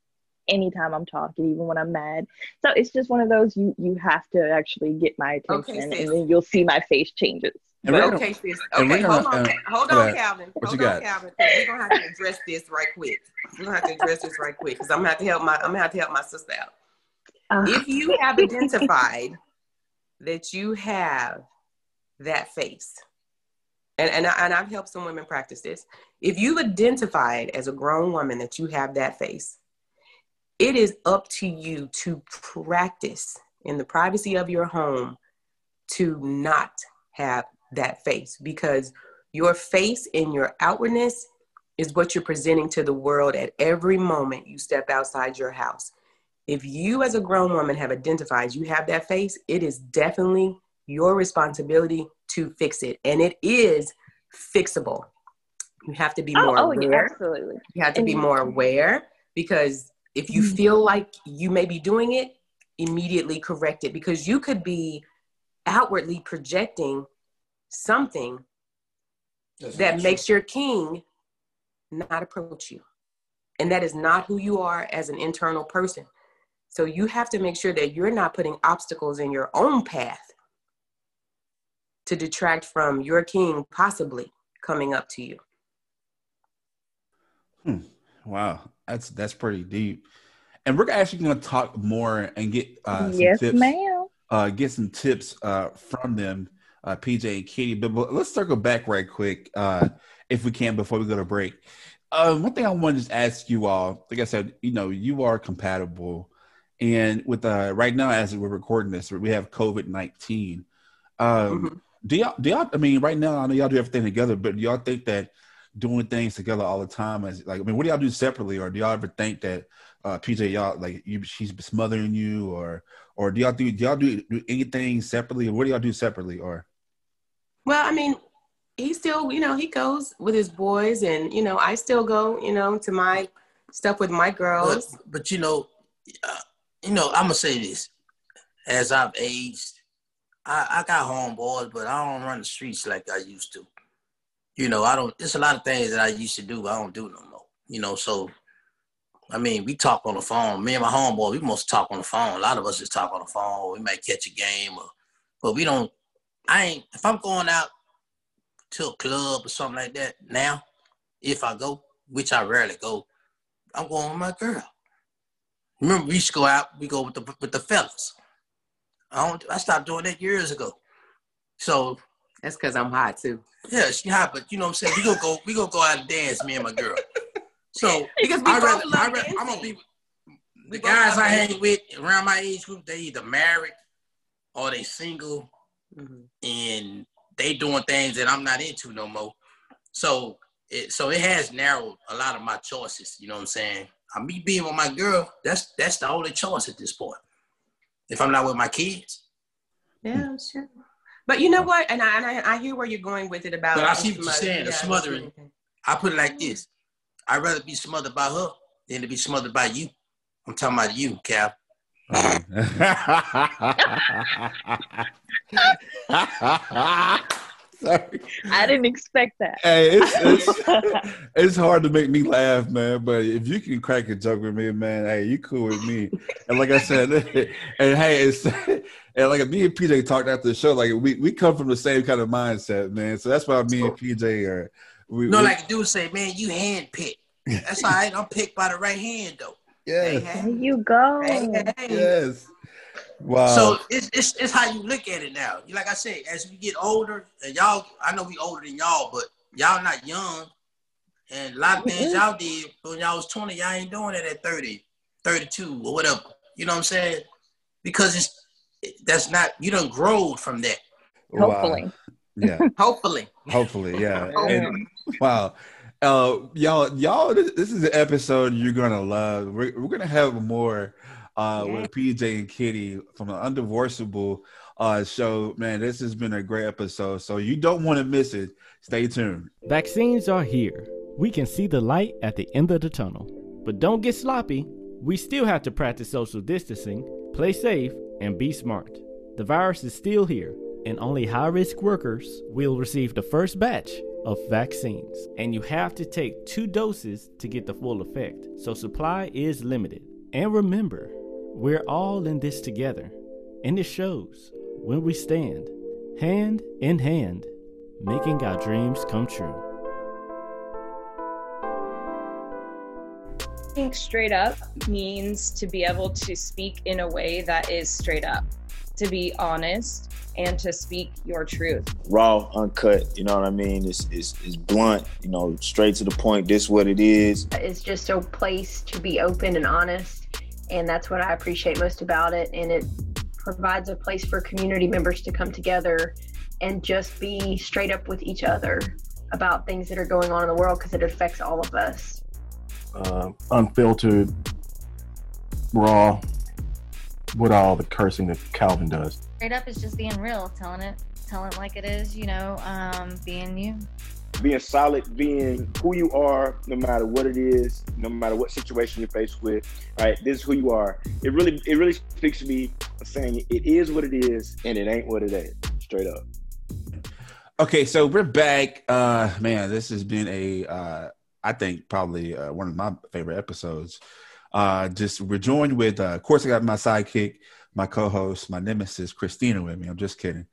anytime I'm talking, even when I'm mad. So it's just one of those you you have to actually get my attention, okay, and then you'll see my face changes. And okay, sis. Okay, hold on, uh, hold on, Calvin. What hold on, Calvin. We're gonna have to address this right quick. We're gonna have to address this right quick because I'm gonna have to help my I'm gonna have to help my sister out. Uh, if you have identified that you have that face, and and, I, and I've helped some women practice this. If you've identified as a grown woman that you have that face, it is up to you to practice in the privacy of your home to not have that face because your face and your outwardness is what you're presenting to the world at every moment you step outside your house. If you, as a grown woman, have identified you have that face, it is definitely your responsibility to fix it. And it is fixable. You have to be oh, more oh, aware. Yeah, absolutely. You have to and be more aware because if you mm-hmm. feel like you may be doing it, immediately correct it because you could be outwardly projecting something That's that makes true. your king not approach you. And that is not who you are as an internal person. So you have to make sure that you're not putting obstacles in your own path to detract from your king possibly coming up to you. Hmm. Wow, that's that's pretty deep. And we're actually going to talk more and get uh, some yes, tips, ma'am. Uh, get some tips uh, from them, uh, PJ and Kitty. But, but, let's circle back right quick, uh, if we can, before we go to break. Uh, one thing I want to just ask you all, like I said, you know, you are compatible, and with uh, right now as we're recording this, we have COVID nineteen. Um, mm-hmm. Do y'all? Do y'all? I mean, right now I know y'all do everything together, but do y'all think that doing things together all the time is like? I mean, what do y'all do separately, or do y'all ever think that uh, PJ, y'all like you, she's smothering you, or or do y'all do do y'all do, do anything separately, or what do y'all do separately, or? Well, I mean, he still, you know, he goes with his boys, and you know, I still go, you know, to my stuff with my girls. But, but you know, uh, you know, I'm gonna say this: as I've aged, I, I got homeboys, but I don't run the streets like I used to. You know, I don't. There's a lot of things that I used to do, I don't do no more. You know, so I mean, we talk on the phone. Me and my homeboy, we must talk on the phone. A lot of us just talk on the phone. We might catch a game, or, but we don't. I ain't. If I'm going out to a club or something like that now, if I go, which I rarely go, I'm going with my girl. Remember, we used to go out. We go with the with the fellas. I don't. I stopped doing that years ago. So that's because I'm hot too. Yeah, she hot, but you know what I'm saying. We gonna go. We gonna go out and dance. Me and my girl. So because we I rather, I rather, I'm gonna be the guys I hang with around my age group. They either married or they single, mm-hmm. and they doing things that I'm not into no more. So it so it has narrowed a lot of my choices. You know what I'm saying? I me being with my girl. That's that's the only choice at this point. If I'm not with my kids. Yeah, sure. But you know what? And I, and I, I hear where you're going with it about. But I see what you're saying. The smothering. I put it like this: I'd rather be smothered by her than to be smothered by you. I'm talking about you, Cap. Sorry. I didn't expect that. Hey, it's, it's, it's hard to make me laugh, man. But if you can crack a joke with me, man, hey, you cool with me. And like I said, and hey, it's and like me and PJ talked after the show, like we, we come from the same kind of mindset, man. So that's why me and PJ are we, no, we, like dude say, man, you hand picked. That's all right. I'm picked by the right hand though. Yeah. Hey, There you go. Hey, hey. Yes. Wow. So it's, it's it's how you look at it now. Like I said, as we get older, and y'all, I know we older than y'all, but y'all not young. And a lot of things y'all did when y'all was 20, y'all ain't doing it at 30, 32 or whatever. You know what I'm saying? Because it's that's not you don't grow from that. Hopefully. Wow. Yeah. Hopefully. Hopefully, yeah. and, wow. Uh, y'all, y'all, this, this, is an episode you're gonna love. We're, we're gonna have more uh, with PJ and Kitty from the Undivorceable uh, show. Man, this has been a great episode. So you don't want to miss it. Stay tuned. Vaccines are here. We can see the light at the end of the tunnel. But don't get sloppy. We still have to practice social distancing, play safe, and be smart. The virus is still here, and only high risk workers will receive the first batch of vaccines. And you have to take two doses to get the full effect, so supply is limited. And remember, we're all in this together, and it shows when we stand hand in hand, making our dreams come true. think straight up means to be able to speak in a way that is straight up, to be honest, and to speak your truth. Raw, uncut, you know what I mean? It's, it's, it's blunt, you know, straight to the point. This what it is. It's just a place to be open and honest. And that's what I appreciate most about it. And it provides a place for community members to come together and just be straight up with each other about things that are going on in the world because it affects all of us uh, unfiltered, raw, with all the cursing that Calvin does. Straight up is just being real, telling it, telling it like it is, you know, um, being you. Being solid, being who you are, no matter what it is, no matter what situation you're faced with. Right, this is who you are. It really, it really speaks to me, saying it is what it is, and it ain't what it ain't. Straight up. Okay, so we're back. Uh man, this has been a uh I think probably uh, one of my favorite episodes. Uh, just we're joined with, uh, of course, I got my sidekick, my co-host, my nemesis, Christina, with me. I'm just kidding.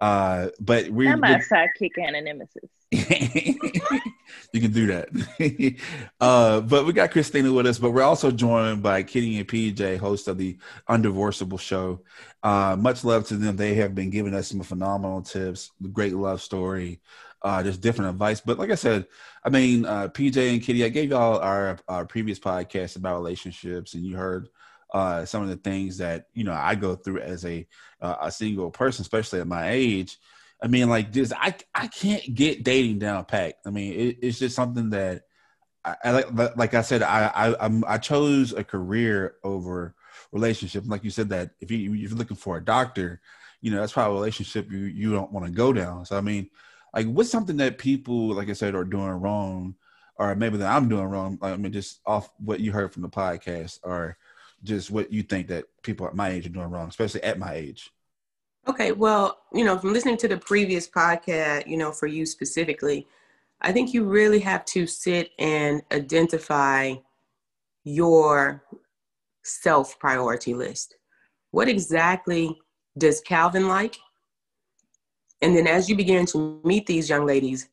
Uh, but we're my sidekick and a nemesis. you can do that. uh, but we got Christina with us, but we're also joined by Kitty and PJ, host of the Undivorceable show. Uh, much love to them. They have been giving us some phenomenal tips, great love story, uh, just different advice. But like I said, I mean, uh, PJ and Kitty, I gave y'all our, our previous podcast about relationships, and you heard uh, some of the things that you know I go through as a uh, a single person, especially at my age. I mean, like this, I I can't get dating down pat. I mean, it, it's just something that I, I like. Like I said, I I I'm, I chose a career over relationship. Like you said, that if you if you're looking for a doctor, you know that's probably a relationship you you don't want to go down. So I mean like what's something that people like i said are doing wrong or maybe that i'm doing wrong Like, i mean just off what you heard from the podcast or just what you think that people at my age are doing wrong especially at my age okay well you know from listening to the previous podcast you know for you specifically i think you really have to sit and identify your self priority list what exactly does calvin like and then as you begin to meet these young ladies,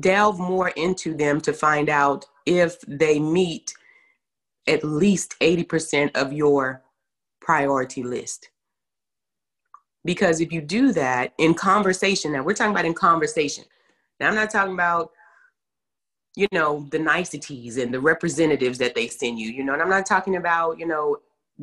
delve more into them to find out if they meet at least 80% of your priority list. Because if you do that in conversation, now we're talking about in conversation. Now I'm not talking about, you know, the niceties and the representatives that they send you, you know, and I'm not talking about, you know,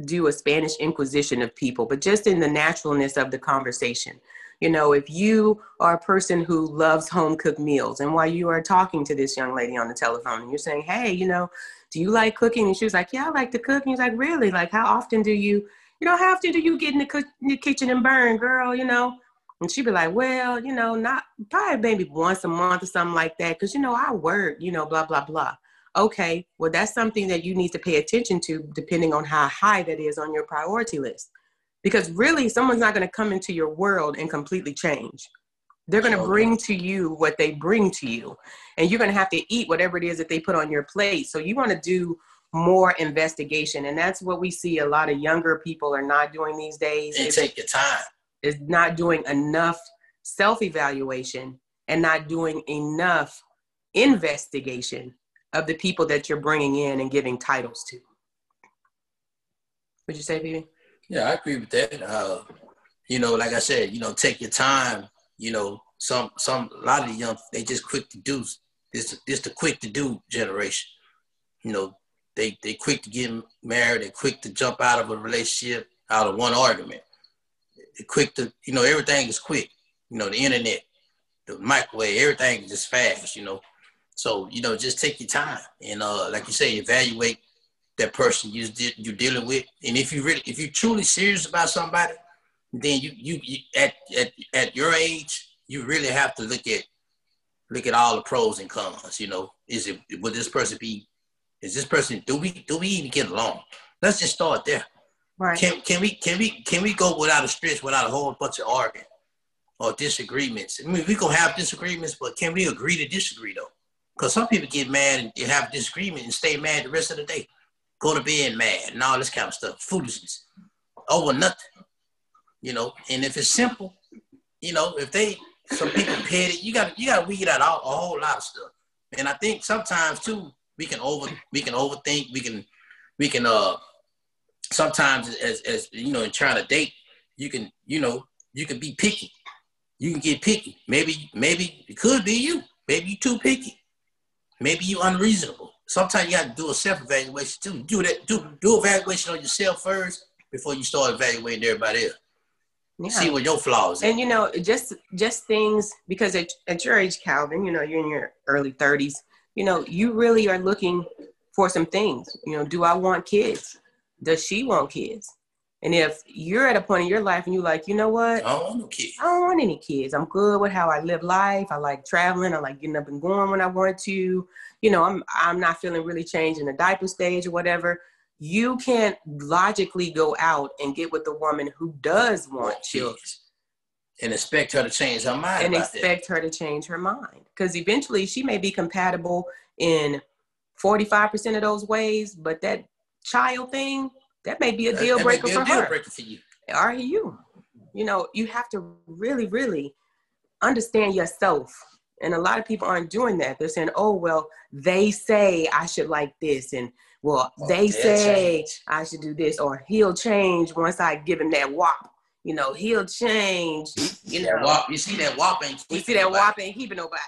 do a Spanish inquisition of people, but just in the naturalness of the conversation. You know, if you are a person who loves home cooked meals and while you are talking to this young lady on the telephone and you're saying, hey, you know, do you like cooking? And she was like, yeah, I like to cook. And he's like, really? Like, how often do you, you know, how often do you get in the, co- in the kitchen and burn, girl, you know? And she'd be like, well, you know, not probably maybe once a month or something like that. Cause, you know, I work, you know, blah, blah, blah. Okay, well, that's something that you need to pay attention to depending on how high that is on your priority list because really someone's not going to come into your world and completely change they're going to bring to you what they bring to you and you're going to have to eat whatever it is that they put on your plate so you want to do more investigation and that's what we see a lot of younger people are not doing these days and take your time is not doing enough self-evaluation and not doing enough investigation of the people that you're bringing in and giving titles to would you say Phoebe? Yeah, I agree with that. Uh, you know, like I said, you know, take your time. You know, some some a lot of the young they just quick to do this this the quick to do generation. You know, they they quick to get married, they quick to jump out of a relationship out of one argument. They're quick to you know everything is quick. You know, the internet, the microwave, everything is just fast. You know, so you know just take your time and uh like you say, evaluate that person you you're dealing with. And if you really, if you're truly serious about somebody, then you, you you at at at your age, you really have to look at look at all the pros and cons. You know, is it would this person be? Is this person do we do we even get along? Let's just start there. Right. Can can we can we can we go without a stretch without a whole bunch of arguing or disagreements? I mean, we gonna have disagreements, but can we agree to disagree though? Because some people get mad and you have disagreement and stay mad the rest of the day, go to bed mad and all this kind of stuff, foolishness over nothing. You know, and if it's simple, you know, if they some people petty, you got you got to weed out all, a whole lot of stuff. And I think sometimes too, we can over we can overthink, we can we can uh sometimes as as you know in trying to date you can you know you can be picky you can get picky maybe maybe it could be you maybe you too picky maybe you unreasonable sometimes you got to do a self-evaluation too do that do do evaluation on yourself first before you start evaluating everybody else Yeah. see what your flaws are. And you know, just just things because at, at your age, Calvin, you know, you're in your early 30s. You know, you really are looking for some things. You know, do I want kids? Does she want kids? And if you're at a point in your life and you're like, you know what? I don't want no kids. I don't want any kids. I'm good with how I live life. I like traveling. I like getting up and going when I want to. You know, I'm I'm not feeling really changed in the diaper stage or whatever. You can't logically go out and get with a woman who does want children and expect her to change her mind and about that. expect her to change her mind. Because eventually she may be compatible in 45% of those ways but that child thing that may be a deal that breaker be a for deal her. breaker for you. are you. You know you have to really really understand yourself. And a lot of people aren't doing that. They're saying oh well they say i should like this and well oh, they they'll say i should do this or he'll change once i give him that whop you know he'll change you know That whop, you see that whop ain't you see that nobody. whop ain't keeping nobody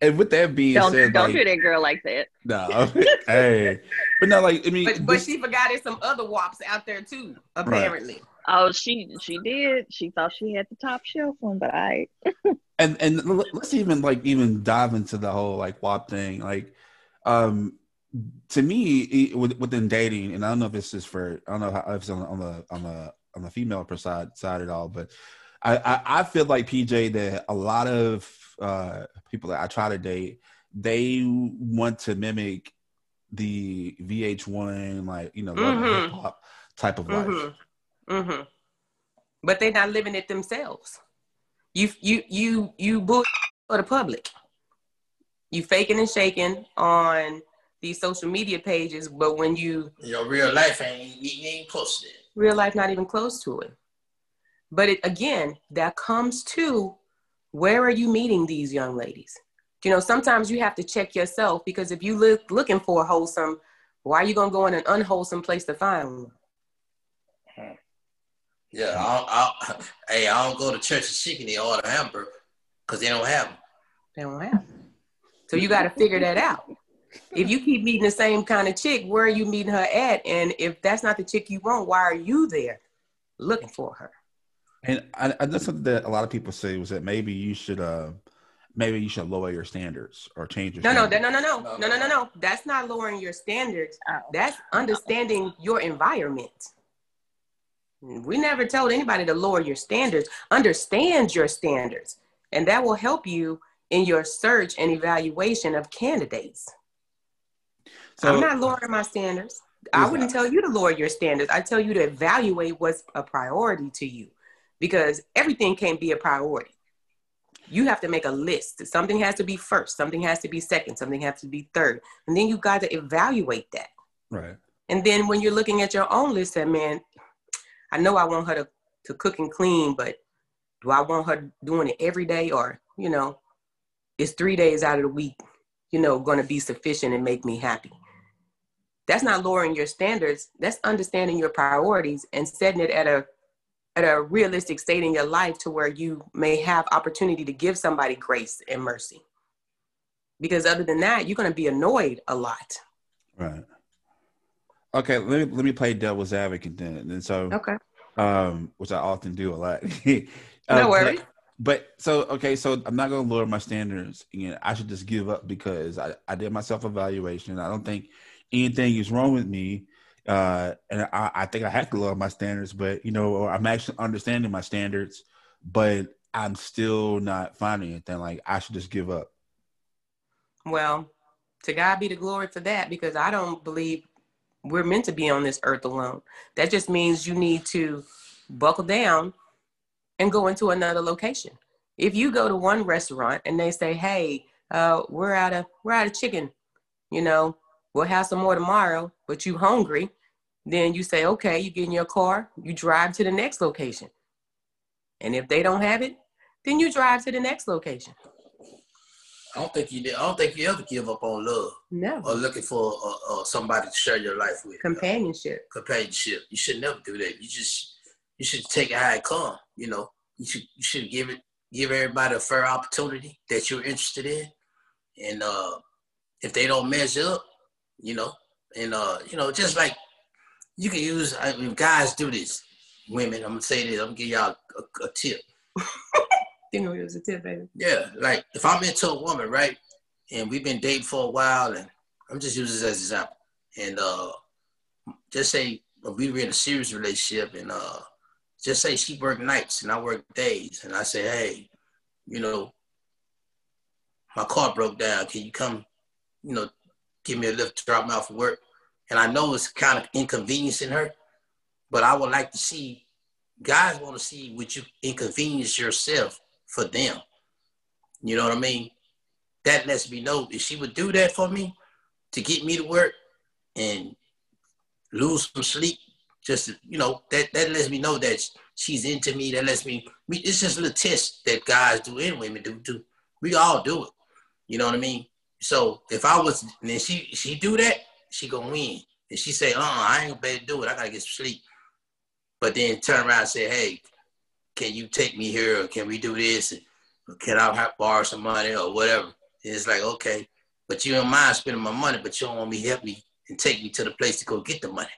And with that being Don't said, don't like, treat that girl like that. no, hey, but no, like I mean, but, but this- she forgot there's some other wops out there too apparently Oh, she she did. She thought she had the top shelf one, but I and and let's even like even dive into the whole like WAP thing. Like, um, to me, it, with- within dating, and I don't know if this is for I don't know how if it's on, on the on the on the female side side at all, but I, I I feel like PJ that a lot of uh people that I try to date, they want to mimic the VH1 like you know Mhm. hip hop type of life. Mm-hmm. Mm-hmm. But they're not living it themselves. You you you you bull for the public. You faking and shaking on these social media pages, but when you Your real life ain't, ain't close to it. real life not even close to it. But it again, that comes to where are you meeting these young ladies? You know, sometimes you have to check yourself because if you look looking for wholesome, why are you gonna go in an unwholesome place to find one? Yeah, I don't, I don't, hey, I don't go to church and chicken or order hamburger because they don't have them. They don't have. them. So you got to figure that out. If you keep meeting the same kind of chick, where are you meeting her at? And if that's not the chick you want, why are you there looking for her? And I, I that's something that a lot of people say was that maybe you should uh maybe you should lower your standards or change your No, no, standards. that- no, no, no, no, no, no, no. That's not lowering your standards. That's understanding your environment. We never told anybody to lower your standards. Understand your standards, and that will help you in your search and evaluation of candidates. So- I'm not lowering my standards. I wouldn't tell you to lower your standards. I tell you to evaluate what's a priority to you because everything can't be a priority. You have to make a list. Something has to be first, something has to be second, something has to be third. And then you've got to evaluate that. Right. And then when you're looking at your own list, that man, I know I want her to, to cook and clean, but do I want her doing it every day or, you know, is three days out of the week, you know, going to be sufficient and make me happy? That's not lowering your standards. That's understanding your priorities and setting it at a at a realistic state in your life to where you may have opportunity to give somebody grace and mercy. Because other than that, you're going to be annoyed a lot. Right. Okay, let me let me play devil's advocate then. And so Okay. um which I often do a lot. No but- worries. But, so okay, so I'm not gonna lower my standards. You know, I should just give up because I, I did my self evaluation. I don't think anything is wrong with me. uh, and I, I think I have to lower my standards, but you know, I'm actually understanding my standards, but I'm still not finding anything. Like I should just give up. Well, to God be the glory for that, because I don't believe we're meant to be on this earth alone. That just means you need to buckle down and go into another location. If you go to one restaurant and they say, "Hey, uh, we're out of we're out of chicken," you know, we'll have some more tomorrow, but you hungry, then you say, "Okay," you get in your car, you drive to the next location, and if they don't have it, then you drive to the next location. I don't think you. I don't think you ever give up on love. No. Or looking for uh, uh, somebody to share your life with. Companionship. Companionship. You should never do that. You just you should take it how it come. You know, you should you should give it give everybody a fair opportunity that you're interested in, and uh, if they don't measure up, you know, and uh, you know, just like you can use. I mean, guys do this. Women, I'm gonna say this. I'm gonna give y'all a, a tip. Think it was a tip, baby. Yeah, like if I'm into a woman, right, and we've been dating for a while, and I'm just using this as an example, and uh, just say if we were in a serious relationship, and uh, just say she worked nights and I work days, and I say, hey, you know, my car broke down. Can you come, you know, give me a lift drop me off of work? And I know it's kind of inconveniencing her, but I would like to see guys want to see would you inconvenience yourself for them. You know what I mean? That lets me know if she would do that for me to get me to work and lose some sleep, just you know, that that lets me know that she's into me. That lets me. It's just a little test that guys do and women do too. We all do it. You know what I mean? So if I was, then she she do that, she gonna win. And she say, "Uh, I ain't gonna be able to do it. I gotta get some sleep." But then turn around and say, "Hey, can you take me here? Or can we do this? Or can I have, borrow some money or whatever?" And it's like, okay, but you don't mind spending my money, but you don't want me to help me and take me to the place to go get the money.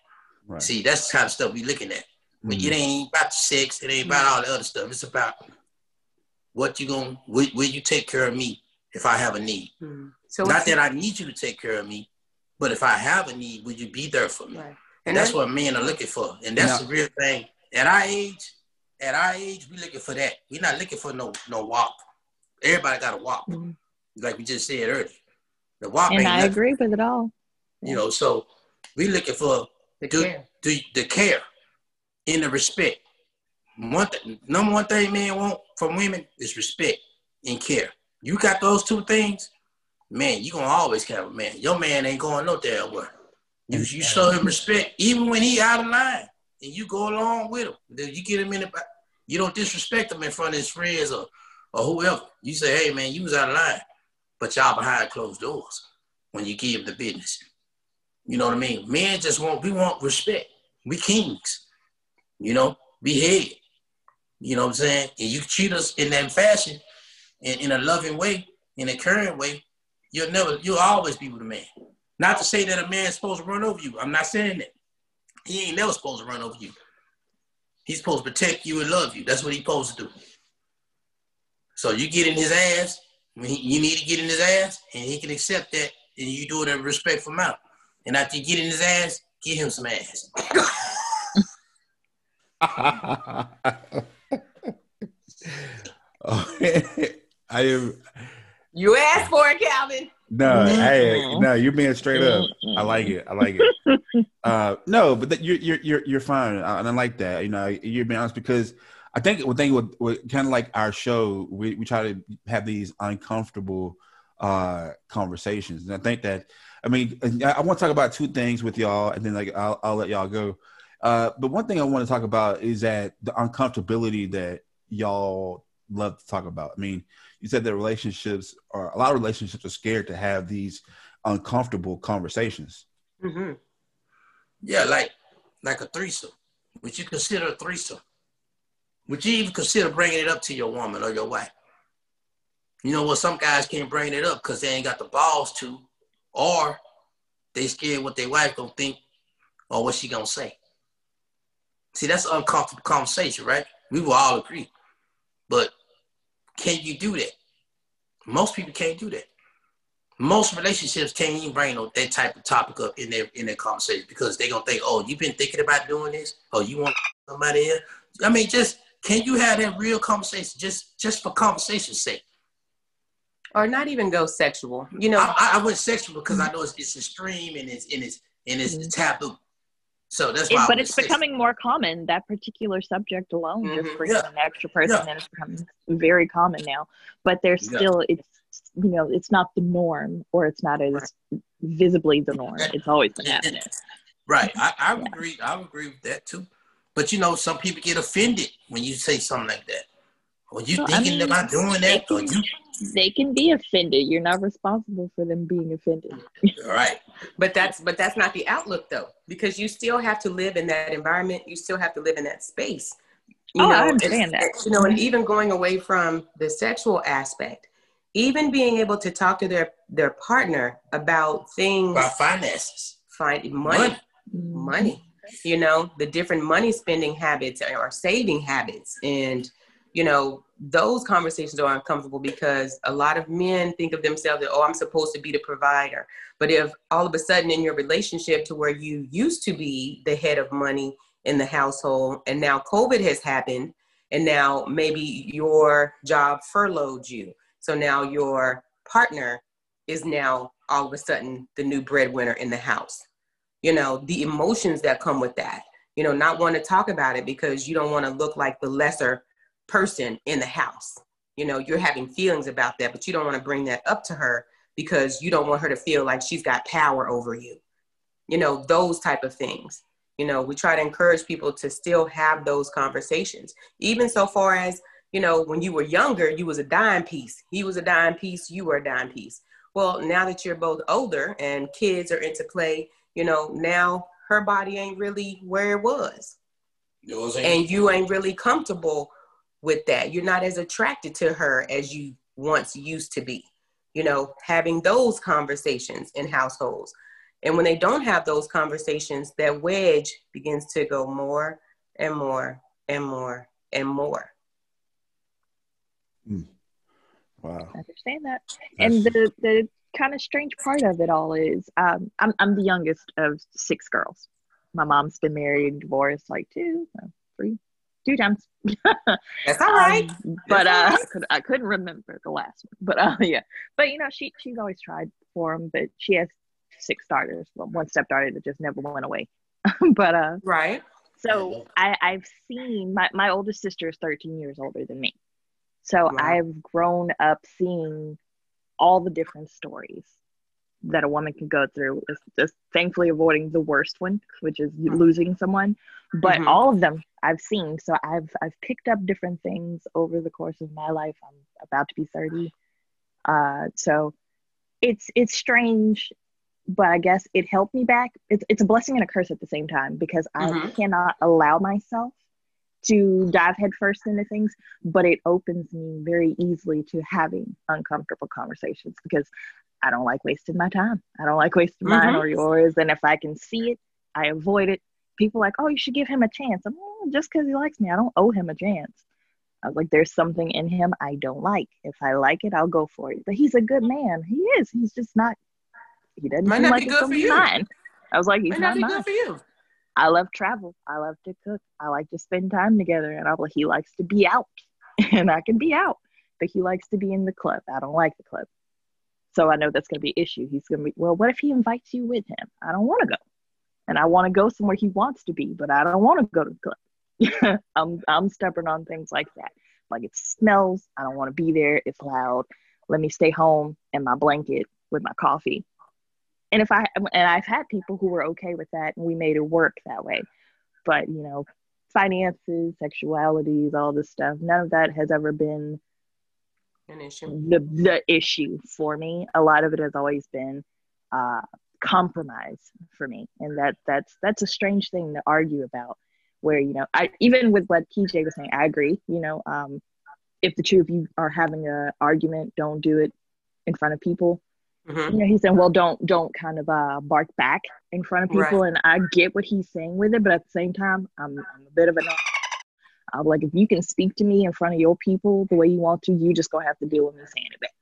Right. See, that's the kind of stuff we looking at. But mm-hmm. it ain't about sex. It ain't about all the other stuff. It's about what you gonna will, will you take care of me if I have a need? Mm-hmm. So not that I need you to take care of me, but if I have a need, will you be there for me? Right. And that's what men are looking for. And that's the real thing. At our age, at our age, we're looking for that. We're not looking for no no walk. Everybody got a walk, mm-hmm. like we just said earlier. The walk, and I nothing. agree with it all. You know, so we looking for the do, care. Do, the care and the respect. One th- number one thing men want from women is respect and care. You got those two things, man. You gonna always have a man. Your man ain't going no damn where. You you show him respect even when he out of line, and you go along with him. Then you get him in the. You don't disrespect him in front of his friends or or whoever. You say, hey man, you was out of line, but y'all behind closed doors when you give the business. You know what I mean? Men just want we want respect. We kings. You know, be head. You know what I'm saying? And you treat us in that fashion, in, in a loving way, in a caring way, you'll never, you'll always be with a man. Not to say that a man's supposed to run over you. I'm not saying that. He ain't never supposed to run over you. He's supposed to protect you and love you. That's what he's supposed to do. So you get in his ass, When you need to get in his ass, and he can accept that, and you do it in a respectful manner. And after you get in his ass, give him some ass. I am. You asked for it, Calvin. No, hey, no, you're being straight up. I like it. I like it. Uh, no, but that, you're you're you're you're fine, and I like that. You know, you're being honest because I think one thing with, with kind of like our show, we we try to have these uncomfortable uh conversations, and I think that I mean I want to talk about two things with y'all, and then like I'll I'll let y'all go. Uh, but one thing I want to talk about is that the uncomfortability that y'all love to talk about. I mean, you said that relationships are a lot of relationships are scared to have these uncomfortable conversations. Mm-hmm. Yeah, like like a threesome. Would you consider a threesome? Would you even consider bringing it up to your woman or your wife? You know what? Some guys can't bring it up because they ain't got the balls to, or they scared what their wife gonna think or what she gonna say. See, that's an uncomfortable conversation, right? We will all agree. But can you do that? Most people can't do that. most relationships can't even bring no, that type of topic up in their in their conversation because they're gonna think, oh, you've been thinking about doing this, oh, you want somebody else. I mean, just can you have that real conversation just just for conversation's sake? Or not even go sexual. You know, I, I went sexual because I know it's, it's extreme and it's and it's and it's Mhm. taboo. So that's It- why. I but it's becoming more common. That particular subject alone just Mhm. brings Yeah. an extra person, Yeah. and it's becoming very common now. But there's Yeah. still, it's you know, it's not the norm, or it's not as visibly the norm. It's always been happening. Right. I, I would agree. I agree with that too. But you know, some people get offended when you say something like that. Or you Well, I thinking mean, about doing that? Or you They can be offended. You're not responsible for them being offended. right. but that's but that's not the outlook though, because you still have to live in that environment. You still have to live in that space. You Oh, know, I and- understand that. You know, and even going away from the sexual aspect, even being able to talk to their their partner about things About finances. find money, Money. money. You know, the different money spending habits or saving habits, and you know, those conversations are uncomfortable because a lot of men think of themselves that oh, I'm supposed to be the provider. But if all of a sudden in your relationship to where you used to be the head of money in the household, and now COVID has happened, and now maybe your job furloughed you, so now your partner is now all of a sudden the new breadwinner in the house. You know the emotions that come with that. You know not want to talk about it because you don't want to look like the lesser person in the house. You know you're having feelings about that but you don't want to bring that up to her because you don't want her to feel like she's got power over you. You know those type of things. You know we try to encourage people to still have those conversations. Even so far as you know when you were younger you was a dime piece. He was a dime piece you were a dime piece. Well now that you're both older and kids are into play you know now her body ain't really where it was. Yours ain't- and you ain't really comfortable with that you're not as attracted to her as you once used to be you know having those conversations in households and when they don't have those conversations that wedge begins to go more and more and more and more Wow. I understand that. And the the kind of strange part of it all is um, I'm I'm the youngest of six girls. My mom's been married and divorced like two, three, two times. That's all right. Um, but That's uh, I, could, I couldn't remember the last one. But uh, yeah. But you know, she she's always tried for them. But she has six daughters. Well, one stepdaughter that just never went away. but uh, right. so I I've seen my my oldest sister is 13 years older than me. So Wow. I've grown up seeing all the different stories that a woman can go through. is just thankfully avoiding the worst one, which is you losing someone. But Mhm. all of them I've seen. So I've I've picked up different things over the course of my life. I'm about to be 30. Uh, so it's it's strange, but I guess it helped me back. It's it's a blessing and a curse at the same time because I Mhm. cannot allow myself to dive headfirst into things, but it opens me very easily to having uncomfortable conversations because I don't like wasting my time. I don't like wasting mine Mhm. or yours. And if I can see it, I avoid it. People are like, oh, you should give him a chance. I'm "Oh, just because he likes me, I don't owe him a chance. I was like, there's something in him I don't like. If I like it, I'll go for it. But he's a good man. He is. He's just not. He doesn't Might seem like good for you. mine. I was like, he's Might not not mine. good for you. I love travel. I love to cook. I like to spend time together. And I'm like, he likes to be out, and I can be out, but he likes to be in the club. I don't like the club. So I know that's going to be an issue. He's going to be, well, what if he invites you with him? I don't want to go. And I want to go somewhere he wants to be, but I don't want to go to the club. I'm, I'm stubborn on things like that. Like it smells. I don't want to be there. It's loud. Let me stay home in my blanket with my coffee. And if I, and I've had people who were okay with that and we made it work that way. But, you know, finances, sexualities, all this stuff, none of that has ever been An issue. the the issue for me. A lot of it has always been uh, compromise for me, and that that's that's a strange thing to argue about. Where you know, I even with what PJ was saying, I agree. You know, um, if the two of you are having an argument, don't do it in front of people. Mhm. You know, he's saying, well, don't don't kind of uh, bark back in front of people, Right. and I get what he's saying with it, but at the same time, I'm I'm a bit of a I'm like, if you can speak to me in front of your people the way you want to, you just gonna have to deal with me saying it back.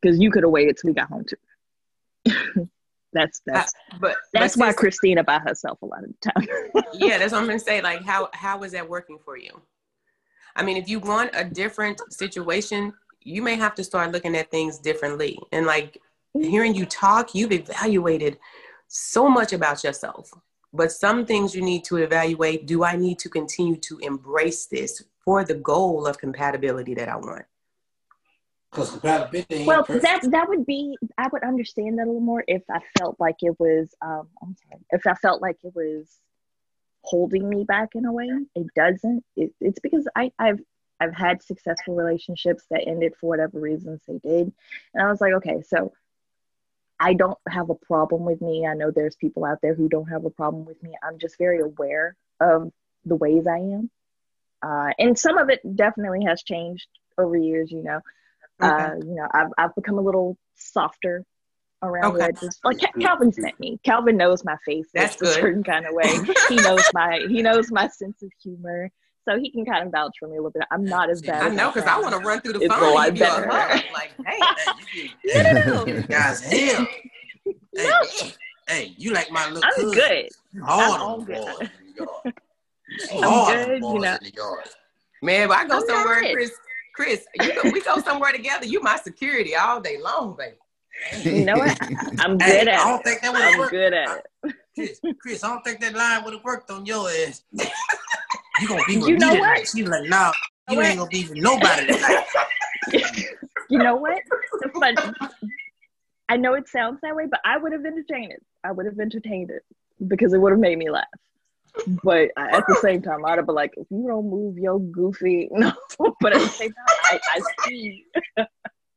Because you could have waited till we got home too. That's that's Uh, but that's but why Christina by herself a lot of the time. yeah, that's what I'm gonna say. Like, how how is that working for you? I mean, if you want a different situation, you may have to start looking at things differently. And like hearing you talk, you've evaluated so much about yourself. But some things you need to evaluate. Do I need to continue to embrace this for the goal of compatibility that I want? Because compatibility well, perfect. that that would be I would understand that a little more if I felt like it was um I'm sorry if I felt like it was holding me back in a way. It doesn't. It, it's because I I've I've had successful relationships that ended for whatever reasons they did, and I was like, okay, so I don't have a problem with me. I know there's people out there who don't have a problem with me. I'm just very aware of the ways I am. Uh, and some of it definitely has changed over years, you know. Uh, you know, I've, I've become a little softer around the Okay. edges. Like Cal- Calvin's met me. Calvin knows my face That's a certain kind of way. he knows my he knows my sense of humor. So he can kind of vouch for me a little bit. I'm not as bad. I as know because I want to run through the It's a phone lot and give you a better. hug. Like, hey, Hey, No, no, no. you guys, hell. Hey, hey, you like my little I'm cousin. good. Hard I'm all on good. boys in the yard. You I'm hard on the good, you know. in the yard. Man, if I go I'm somewhere. Chris, Chris, you go, we go somewhere together. You my security all day long, baby. You know what? I'm good Hey, I don't it. think that would have I'm worked. good at it. Chris, Chris, I don't think that line would have worked on your ass. You gonna be with You me know tonight. what? She like, nah, you know ain't gonna be with nobody tonight. you know what? The fun. I know it sounds that way, but I would have entertained it. I would have entertained it because it would have made me laugh. But I- at the same time, I'd have been like, if you don't move your goofy, no. But at the same time, I, I see.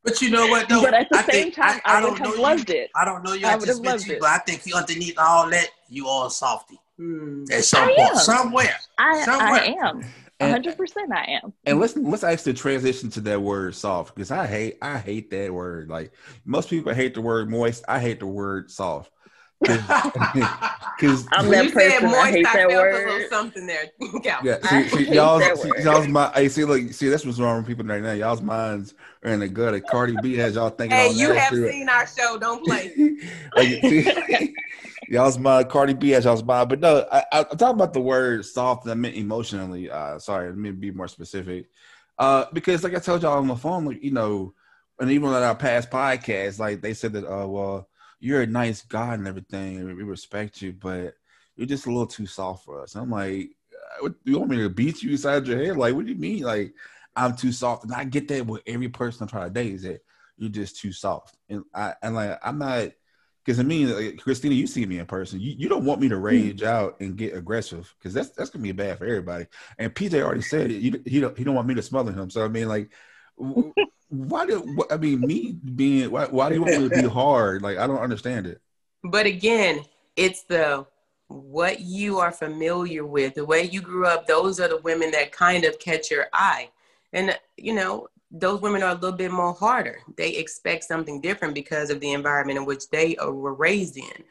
But you know what though? But at the I same time, I, don't would have know loved you. it. I don't know you. I I, would have loved you, it. but I think you underneath all that, you all softy. Hmm. At some I point, am. somewhere. I, Somewhere. I am. Hundred percent, I am. And let's let's actually transition to that word soft because I hate I hate that word. Like most people hate the word moist. I hate the word soft. Because I'm When that you said person. I hate I, that felt a word. little something there. Calvin. yeah, see, see, y'all's, see, y'all's my hey, see look see that's what's wrong with people right now. Y'all's minds are in the gutter. Cardi B has y'all thinking Hey, all you have nasty. seen our show. Don't play. like, see, y'all's mind, Cardi B has y'all's mind. But no, I, I, I'm talking about the word soft. I meant emotionally. Uh, sorry, let me be more specific. Uh, because like I told y'all on the phone, like, you know, and even on our past podcasts, like they said that, uh, well, you're a nice guy and everything, and we respect you, but you're just a little too soft for us. And I'm like, uh, what, you want me to beat you inside your head? Like, what do you mean? Like, I'm too soft, and I get that with every person I try to date is that you're just too soft, and I and like I'm not. Because I mean, like, Christina, you see me in person. You, you don't want me to rage out and get aggressive because that's that's gonna be bad for everybody. And PJ already said it. You, he don't he don't want me to smother him. So I mean, like, why do what, I mean me being why, why do you want me to be hard? Like I don't understand it. But again, it's the what you are familiar with, the way you grew up. Those are the women that kind of catch your eye, and you know those women are a little bit more harder. They expect something different because of the environment in which they were raised in.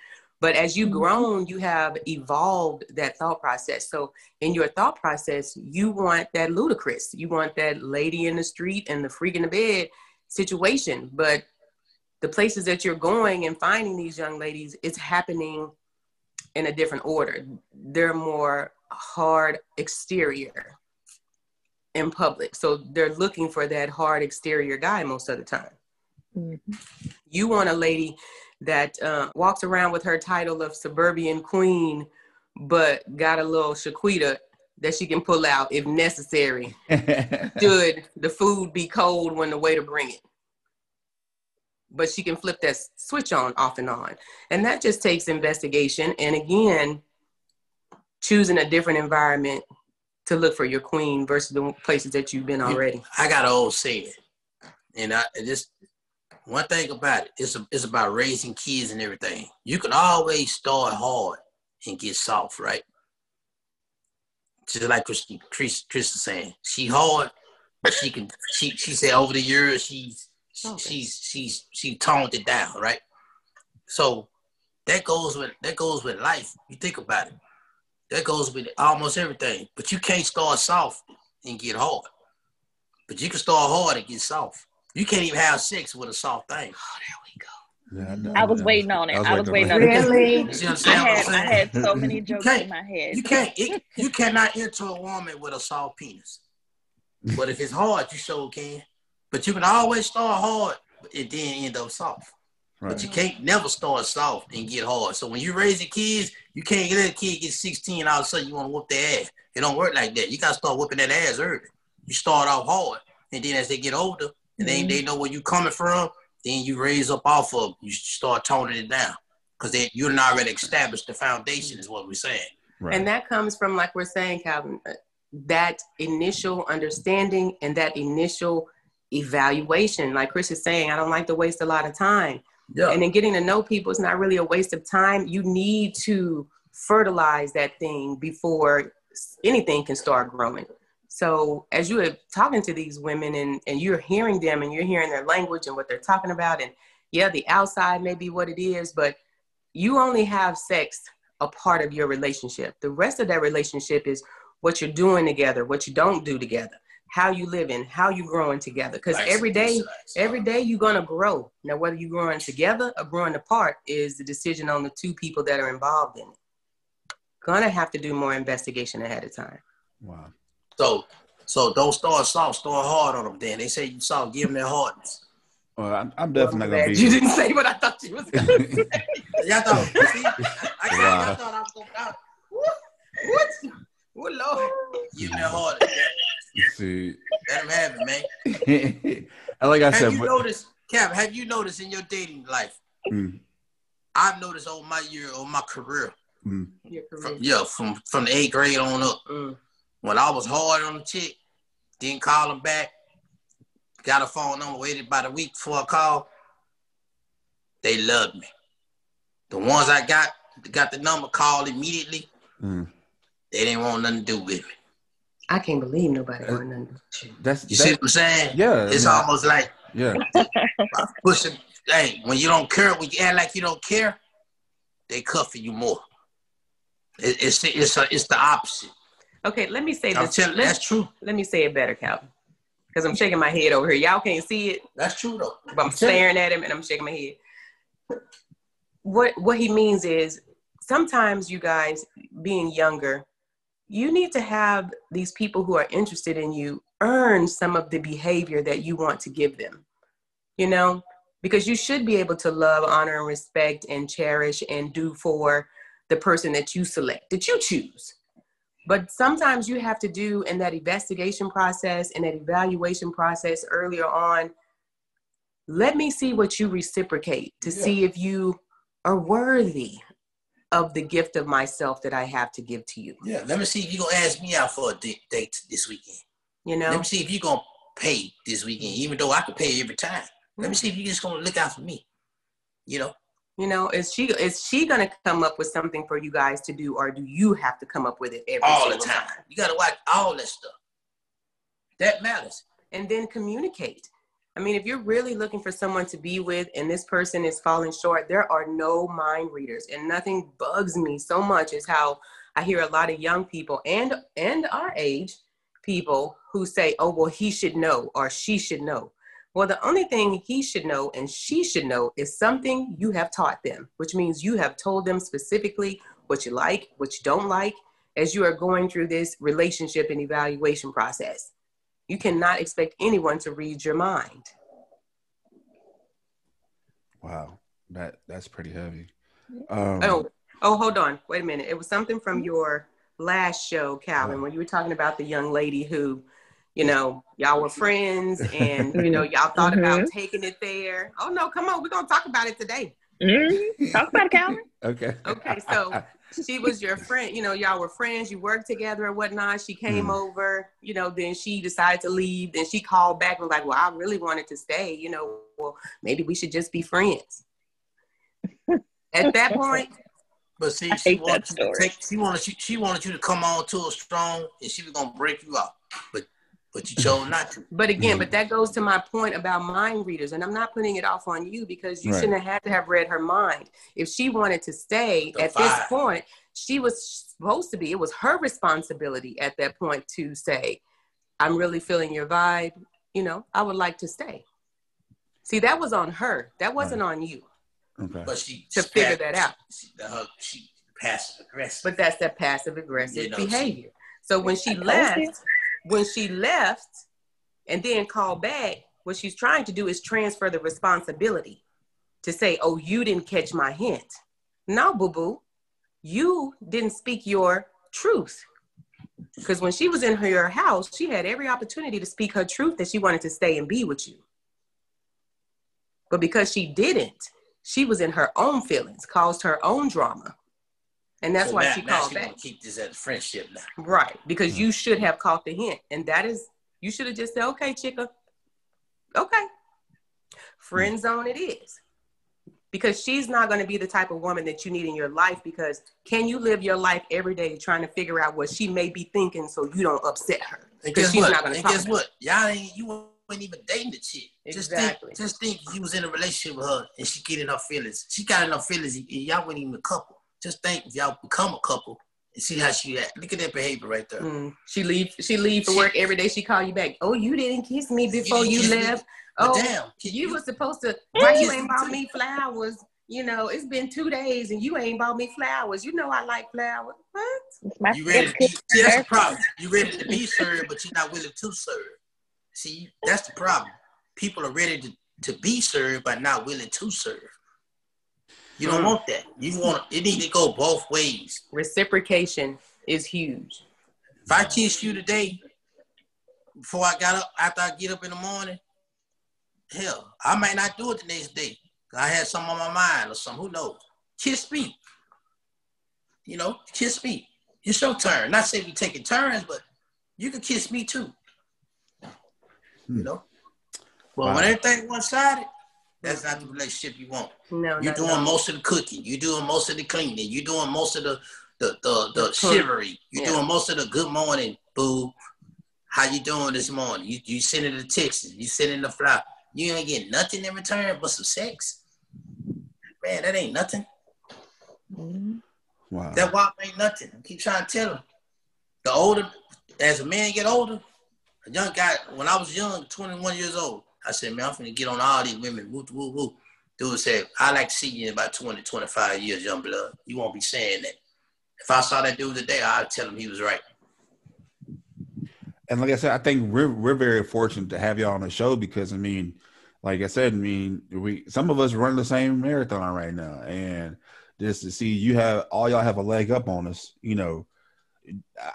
But as you've grown, you have evolved that thought process. So in your thought process, you want that ludicrous, you want that lady in the street and the freak in the bed situation. But the places that you're going and finding these young ladies, it's happening in a different order. They're more hard exterior in public. So they're looking for that hard exterior guy most of the time. Mhm. You want a lady that uh, walks around with her title of suburban queen, but got a little Shaquita that she can pull out if necessary. Should the food be cold when the waiter bring it? But she can flip that switch on, off and on, and that just takes investigation. And again, choosing a different environment to look for your queen versus the places that you've been already. I got an old saying, and I just one thing about it, it's a, it's about raising kids and everything. You can always start hard and get soft, right? Just like Chris, Chris, Chris is saying, she hard, but she can. She she said over the years she's oh, she's she's she toned it down, right? So that goes with that goes with life. You think about it. That goes with almost everything. But you can't start soft and get hard. But you can start hard and get soft. You can't even have sex with a soft thing. Oh, there we go. Yeah, I was waiting on it. I was waiting on Really? it. You see what I'm saying? I'm had, I had so many jokes in my head. You can't. It, you cannot enter a woman with a soft penis. But if it's hard, you sure can. But you can always start hard and then end up soft. But you can't never start soft and get hard. So when you raise raising kids, you can't let a kid get 16 all of a sudden you want to whoop their ass. It don't work like that. You gotta start whooping that ass early. You start off hard, and then as they get older, and they, they know where you coming from, then you raise up off of. You start toning it down because you're not already established the foundation. Is what we're saying. And that comes from, like we're saying, Calvin, uh, that initial understanding and that initial evaluation. Like Chris is saying, I don't like to waste a lot of time. Yeah. And then getting to know people is not really a waste of time. You need to fertilize that thing before anything can start growing. So as you are talking to these women and, and you're hearing them and you're hearing their language and what they're talking about, and yeah, the outside may be what it is, but you only have sex a part of your relationship. The rest of that relationship is what you're doing together, what you don't do together, how you living, how you growing together. Because Nice. every day, Nice. every day you're gonna grow. Now, whether you're growing together or growing apart is the decision on the two people that are involved in it. Gonna have to do more investigation ahead of time. Wow. So, so don't start soft, start hard on them. Then they say you soft, give them their hardness. Well, I'm, I'm definitely not gonna be. you didn't say what I thought you was gonna say. Y'all thought, see, I, I, Wow. y'all thought I was gonna I, what? What Lord? give them their hardness. See, Let them have it, man. and like I have said, you but- noticed, Cap? Have you noticed in your dating life? Mm. I've noticed over my year, over my career, Mm. Your from, career. yeah, from from the eighth grade on up. Mm. When I was hard on the chick, didn't call them back, got a phone number, waited about a week before a call, They loved me. The ones I got got the number, called immediately. Mm. They didn't want nothing to do with me. I can't believe nobody want nothing. with you. that's You see what I'm saying? yeah, It's I mean, almost like yeah, pushing. Hey, when you don't care, when you act like you don't care, they cuffing you more. It, it's it's a, it's the opposite. Okay, let me say I'm this. telling, that's true. Let me say it better, Calvin. Because I'm shaking my head over here. Y'all can't see it, That's true though. but I'm staring at him and I'm shaking my head. What what he means is sometimes you guys being younger, you need to have these people who are interested in you earn some of the behavior that you want to give them. You know, because you should be able to love, honor, and respect and cherish and do for the person that you select, that you choose. But sometimes you have to do in that investigation process and that evaluation process earlier on. Let me see what you reciprocate to see if you are worthy of the gift of myself that I have to give to you. Yeah, let me see if you're gonna ask me out for a date, date this weekend. You know, Let me see if you're gonna pay this weekend, even though I could pay every time. Let me see if you're just gonna look out for me. You know, you know, is she is she gonna come up with something for you guys to do, or do you have to come up with it every all the single time. You gotta watch all this stuff. That matters. and then communicate. I mean, if you're really looking for someone to be with and this person is falling short, there are no mind readers. And nothing bugs me so much as how I hear a lot of young people and and our age people who say, "Oh, well, he should know or she should know." Well, the only thing he should know and she should know is something you have taught them, which means you have told them specifically what you like, what you don't like, as you are going through this relationship and evaluation process. You cannot expect anyone to read your mind. wow, that that's pretty heavy. Um, Oh, oh, hold on. Wait a minute. It was something from your last show, Calvin, when you were talking about the young lady who, you know, y'all were friends and, you know, y'all thought about taking it there. Oh, no, come on. We're going to talk about it today. Mhm. Talk about it, Calvin. okay, Okay, so she was your friend, you know, y'all were friends, you worked together and whatnot. She came Mm. over, you know, then she decided to leave. Then she called back and was like, Well, I really wanted to stay, you know, well, maybe we should just be friends. At that point, But see, she wanted, you to take, she wanted you, she wanted you to come on to a strong, and she was gonna break you out. But but you chose not to. But again, but mm-hmm. that goes to my point about mind readers, and I'm not putting it off on you because you Right. shouldn't have had to have read her mind. If she wanted to stay The at this point, she was supposed to be. It was her responsibility at that point to say, "I'm really feeling your vibe. You know, I would like to stay." See, that was on her. That wasn't on you. Okay. But she to she figure pa- that out. She, her, she passive aggressive. But that's that passive aggressive You know, she- behavior. So when she left, you. When she left and then called back, what she's trying to do is transfer the responsibility to say, oh, you didn't catch my hint. No, boo boo. You didn't speak your truth. Because when she was in her house, she had every opportunity to speak her truth that she wanted to stay and be with you. But because she didn't, she was in her own feelings, caused her own drama. And that's So why now- she called she back. keep this as a friendship now. Right. Because mm-hmm. you should have caught the hint. And that is, you should have just said, okay, chicka. Okay. Friend mm-hmm. zone it is. Because she's not going to be the type of woman that you need in your life. Because can you live your life every day trying to figure out what she may be thinking so you don't upset her? Because she's what? not going to and guess what? Y'all ain't you ain't even dating the chick. Exactly. Just think, just think you was in a relationship with her and she getting in her feelings. She got her feelings y'all weren't even a couple. Just think if y'all become a couple and see how she act. Look at that behavior right there. Mm. She leave. She leave for work every day. She call you back. Oh, you didn't kiss me before didn't you, kiss me. left. Oh, damn, you, were supposed to. You Why you ain't me bought me flowers? You know, it's been two days and you ain't bought me flowers. You know I like flowers. What? It's my You ready to be, gift see, that's the problem. You ready to be served, but you're not willing to serve. See, that's the problem. People are ready to, to be served, but not willing to serve. You don't Mm. want that. You want it need to go both ways. Reciprocation is huge. If I kiss you today, before I got up, after I get up in the morning, hell, I might not do it the next day. I had something on my mind or something. Who knows? Kiss me. You know, kiss me. It's your turn. Not say we taking turns, but you can kiss me too. You know? But Wow. when everything one sided, that's not the relationship you want. No, You're doing at most of the cooking. You're doing most of the cleaning. You're doing most of the the the, the, The chivalry. You're Yeah. doing most of the good morning, boo. How you doing this morning? You you sending the texts. You sending the fly. You ain't getting nothing in return but some sex. Man, that ain't nothing. Mm-hmm. Wow. That walk ain't nothing. I keep trying to tell them. The older, as a man get older, a young guy, when I was young, 21 years old, I said, man, I'm finna get on all these women. Woo, woo, woo. Dude said, I like to see you in about 20, 25 years, young blood. You won't be saying that. If I saw that dude today, I'd tell him he was right. And like I said, I think we're we're very fortunate to have y'all on the show because I mean, like I said, I mean, we some of us run the same marathon right now, and just to see you have all y'all have a leg up on us, you know.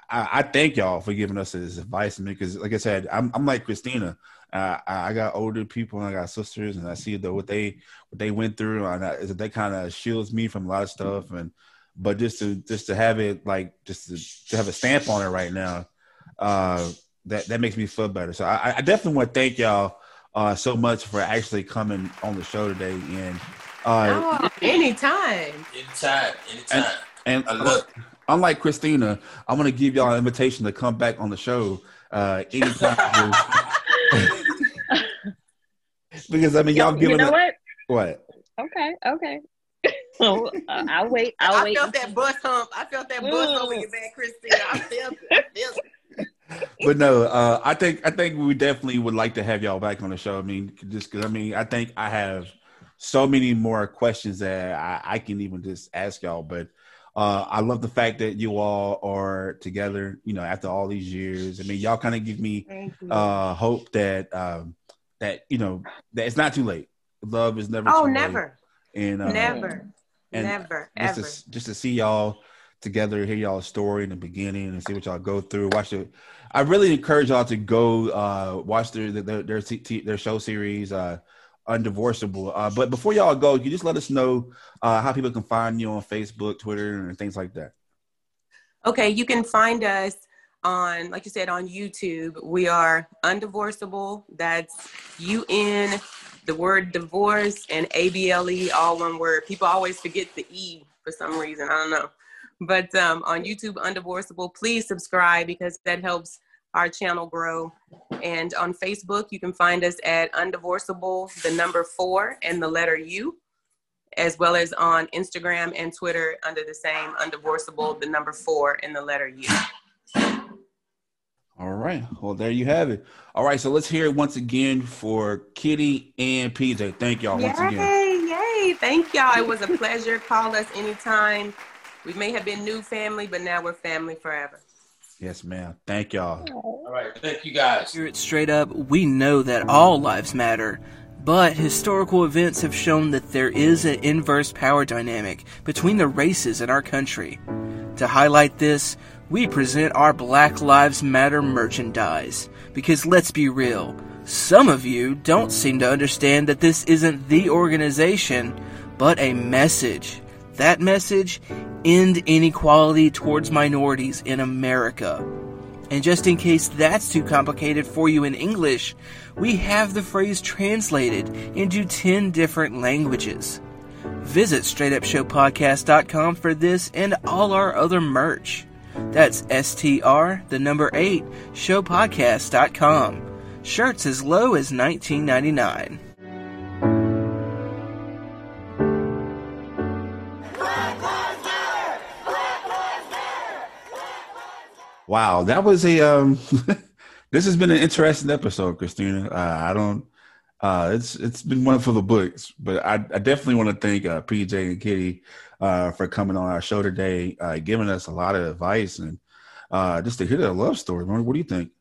I, I thank y'all for giving us this advice. Because like I said, I'm I'm like Christina. Uh, I I got older people and I got sisters, and I see the what they what they went through, and I, that kind of shields me from a lot of stuff. And but just to just to have it like just to, to have a stamp on it right now, uh, that that makes me feel better. So I, I definitely want to thank y'all uh, so much for actually coming on the show today. And uh, Oh, anytime. Anytime, anytime. and I love it. unlike Christina, I'm gonna give y'all an invitation to come back on the show uh, anytime. because I mean, y'all you giving know it- what? what? Okay, okay. So uh, I'll wait. I'll I wait. felt that bus hump. I felt that bus Mm. over your back, Christina. I felt it. I felt it. but no, uh, I think I think we definitely would like to have y'all back on the show. I mean, just because I mean, I think I have so many more questions that I, I can even just ask y'all. But uh, I love the fact that you all are together. You know, after all these years, I mean, y'all kind of give me uh, hope that um, that you know that it's not too late. Love is never. oh, too late. never. And uh, never. and never. just Ever. to, just to see y'all together, hear y'all's story in the beginning, and see what y'all go through. Watch it. I really encourage y'all to go uh, watch their their their, t- their show series, uh, Undivorceable. Uh, but before y'all go, you just let us know uh, how people can find you on Facebook, Twitter, and things like that. Okay, you can find us on, like you said, on YouTube. We are Undivorceable. That's U N, the word divorce, and A B L E, all one word. People always forget the E for some reason. I don't know. But um, on YouTube, Undivorceable, please subscribe because that helps our channel grow. And on Facebook, you can find us at Undivorceable, the number four, and the letter U as well as on Instagram and Twitter under the same undivorceable, the number four and the letter U. All right. Well, there you have it. All right. So let's hear it once again for Kitty and PJ. Thank y'all once again. Yay, yay. Thank y'all. It was a pleasure. Call us anytime. We may have been new family, but now we're family forever. Yes, ma'am. Thank y'all. All right. Thank you guys. Here at Straight Up, we know that all lives matter, but historical events have shown that there is an inverse power dynamic between the races in our country. To highlight this, we present our Black Lives Matter merchandise. Because let's be real, some of you don't seem to understand that this isn't the organization, but a message. That message end inequality towards minorities in America. And just in case that's too complicated for you in English, we have the phrase translated into 10 different languages. Visit straightupshowpodcast.com for this and all our other merch. That's STR, the number 8, showpodcast.com. Shirts as low as $19.99. Wow, that was a um this has been an interesting episode, Christina. Uh, I don't uh it's it's been one for the books, but I, I definitely want to thank uh, PJ and Kitty uh for coming on our show today, uh giving us a lot of advice and uh just to hear their love story. What do you think?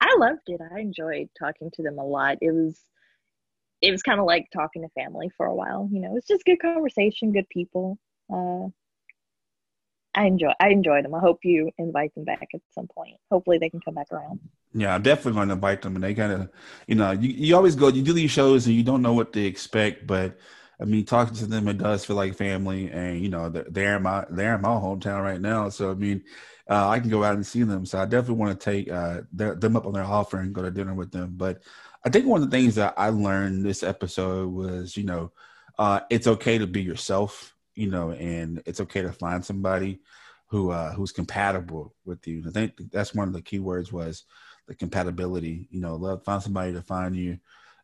I loved it. I enjoyed talking to them a lot. It was it was kind of like talking to family for a while. You know, it's just good conversation, good people. Uh, I enjoy I enjoyed them. I hope you invite them back at some point. Hopefully, they can come back around. Yeah, I'm definitely going to invite them. And they kind of, you know, you, you always go, you do these shows and you don't know what to expect, but I mean, talking to them, it does feel like family. And you know, they're, they're in my they're in my hometown right now, so I mean, uh, I can go out and see them. So I definitely want to take uh, their, them up on their offer and go to dinner with them. But I think one of the things that I learned this episode was, you know, uh, it's okay to be yourself you know, and it's okay to find somebody who uh, who's compatible with you. I think that's one of the key words was the compatibility. You know, love find somebody to find you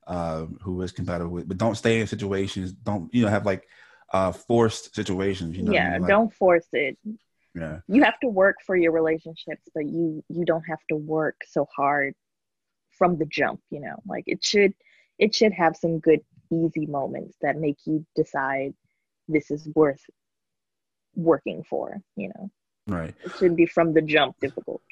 uh, who is compatible with, but don't stay in situations. Don't you know have like uh, forced situations. You know, yeah, I mean? like, don't force it. Yeah, you have to work for your relationships, but you you don't have to work so hard from the jump. You know, like it should it should have some good easy moments that make you decide this is worth working for, you know. Right. It shouldn't be from the jump difficult.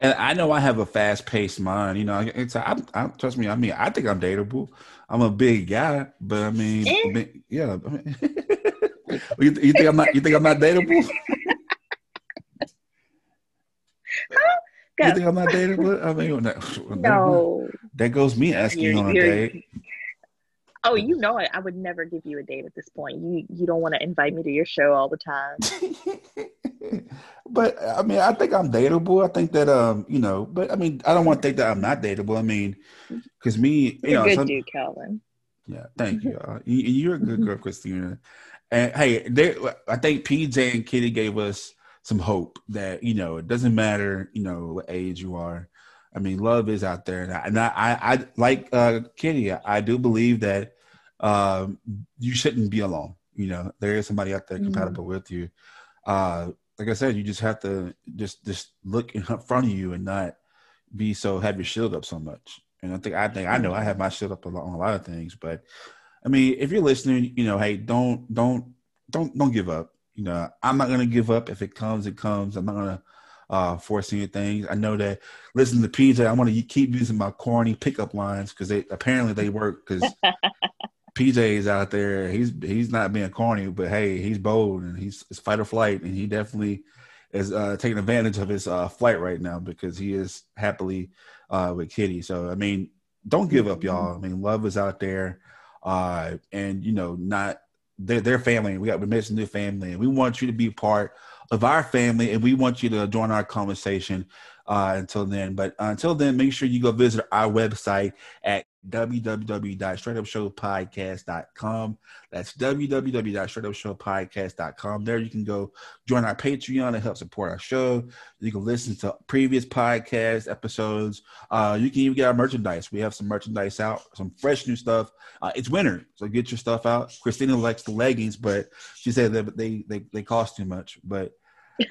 And I know I have a fast paced mind, you know. It's I, I, trust me. I mean, I think I'm dateable. I'm a big guy, but I mean, eh. yeah. I mean, you, you, think I'm not? You think I'm not dateable? huh? You think I'm not dateable? I mean, no. That goes me asking you're, you on a date. Oh, you know it. I would never give you a date at this point. You you don't want to invite me to your show all the time. but I mean, I think I'm dateable. I think that um, you know, but I mean, I don't want to think that I'm not dateable. I mean, because me, you you're know, good some, dude, Calvin. Yeah, thank you. Uh, you are a good girl, Christina. And hey, they, I think PJ and Kitty gave us some hope that you know it doesn't matter, you know, what age you are. I mean, love is out there, and I, and I, I, I like uh, Kitty. I do believe that um, you shouldn't be alone. You know, there is somebody out there mm-hmm. compatible with you. Uh, like I said, you just have to just just look in front of you and not be so have your shield up so much. And I think I think I know I have my shield up a lot, on a lot of things, but I mean, if you're listening, you know, hey, don't don't don't don't give up. You know, I'm not gonna give up. If it comes, it comes. I'm not gonna uh, force anything. I know that listening to PJ. I want to keep using my corny pickup lines because they apparently they work because PJ's out there. He's he's not being corny, but hey, he's bold and he's, he's fight or flight, and he definitely is uh, taking advantage of his uh, flight right now because he is happily uh, with Kitty. So I mean, don't give up, y'all. I mean, love is out there, uh, and you know, not they're their family. We got we're missing their family, and we want you to be part of our family, and we want you to join our conversation. Uh, until then, but until then, make sure you go visit our website at www.straightupshowpodcast.com. That's www.straightupshowpodcast.com. There you can go join our Patreon and help support our show. You can listen to previous podcast episodes. Uh, you can even get our merchandise. We have some merchandise out, some fresh new stuff. Uh, it's winter, so get your stuff out. Christina likes the leggings, but she said that they they, they cost too much. But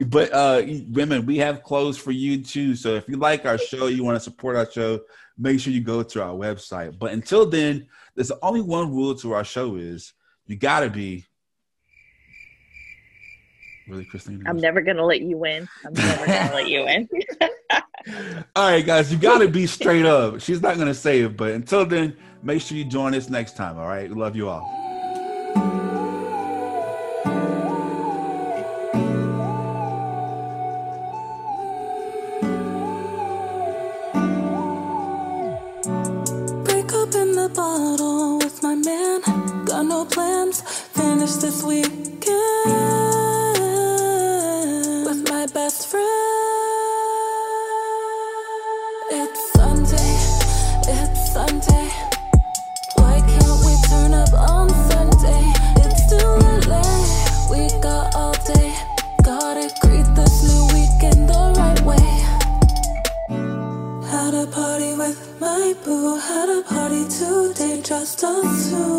but uh women, we have clothes for you too. So if you like our show, you want to support our show, make sure you go to our website. But until then, there's only one rule to our show is you gotta be really Christine. I'm never gonna let you win. I'm never gonna let you win. All right, guys, you gotta be straight up. She's not gonna say it, but until then, make sure you join us next time. All right, love you all. Finish this weekend with my best friend. It's Sunday. It's Sunday. Why can't we turn up on Sunday? It's still LA. We got all day. Gotta greet this new weekend the right way. Had a party with my boo. Had a party today, just us two.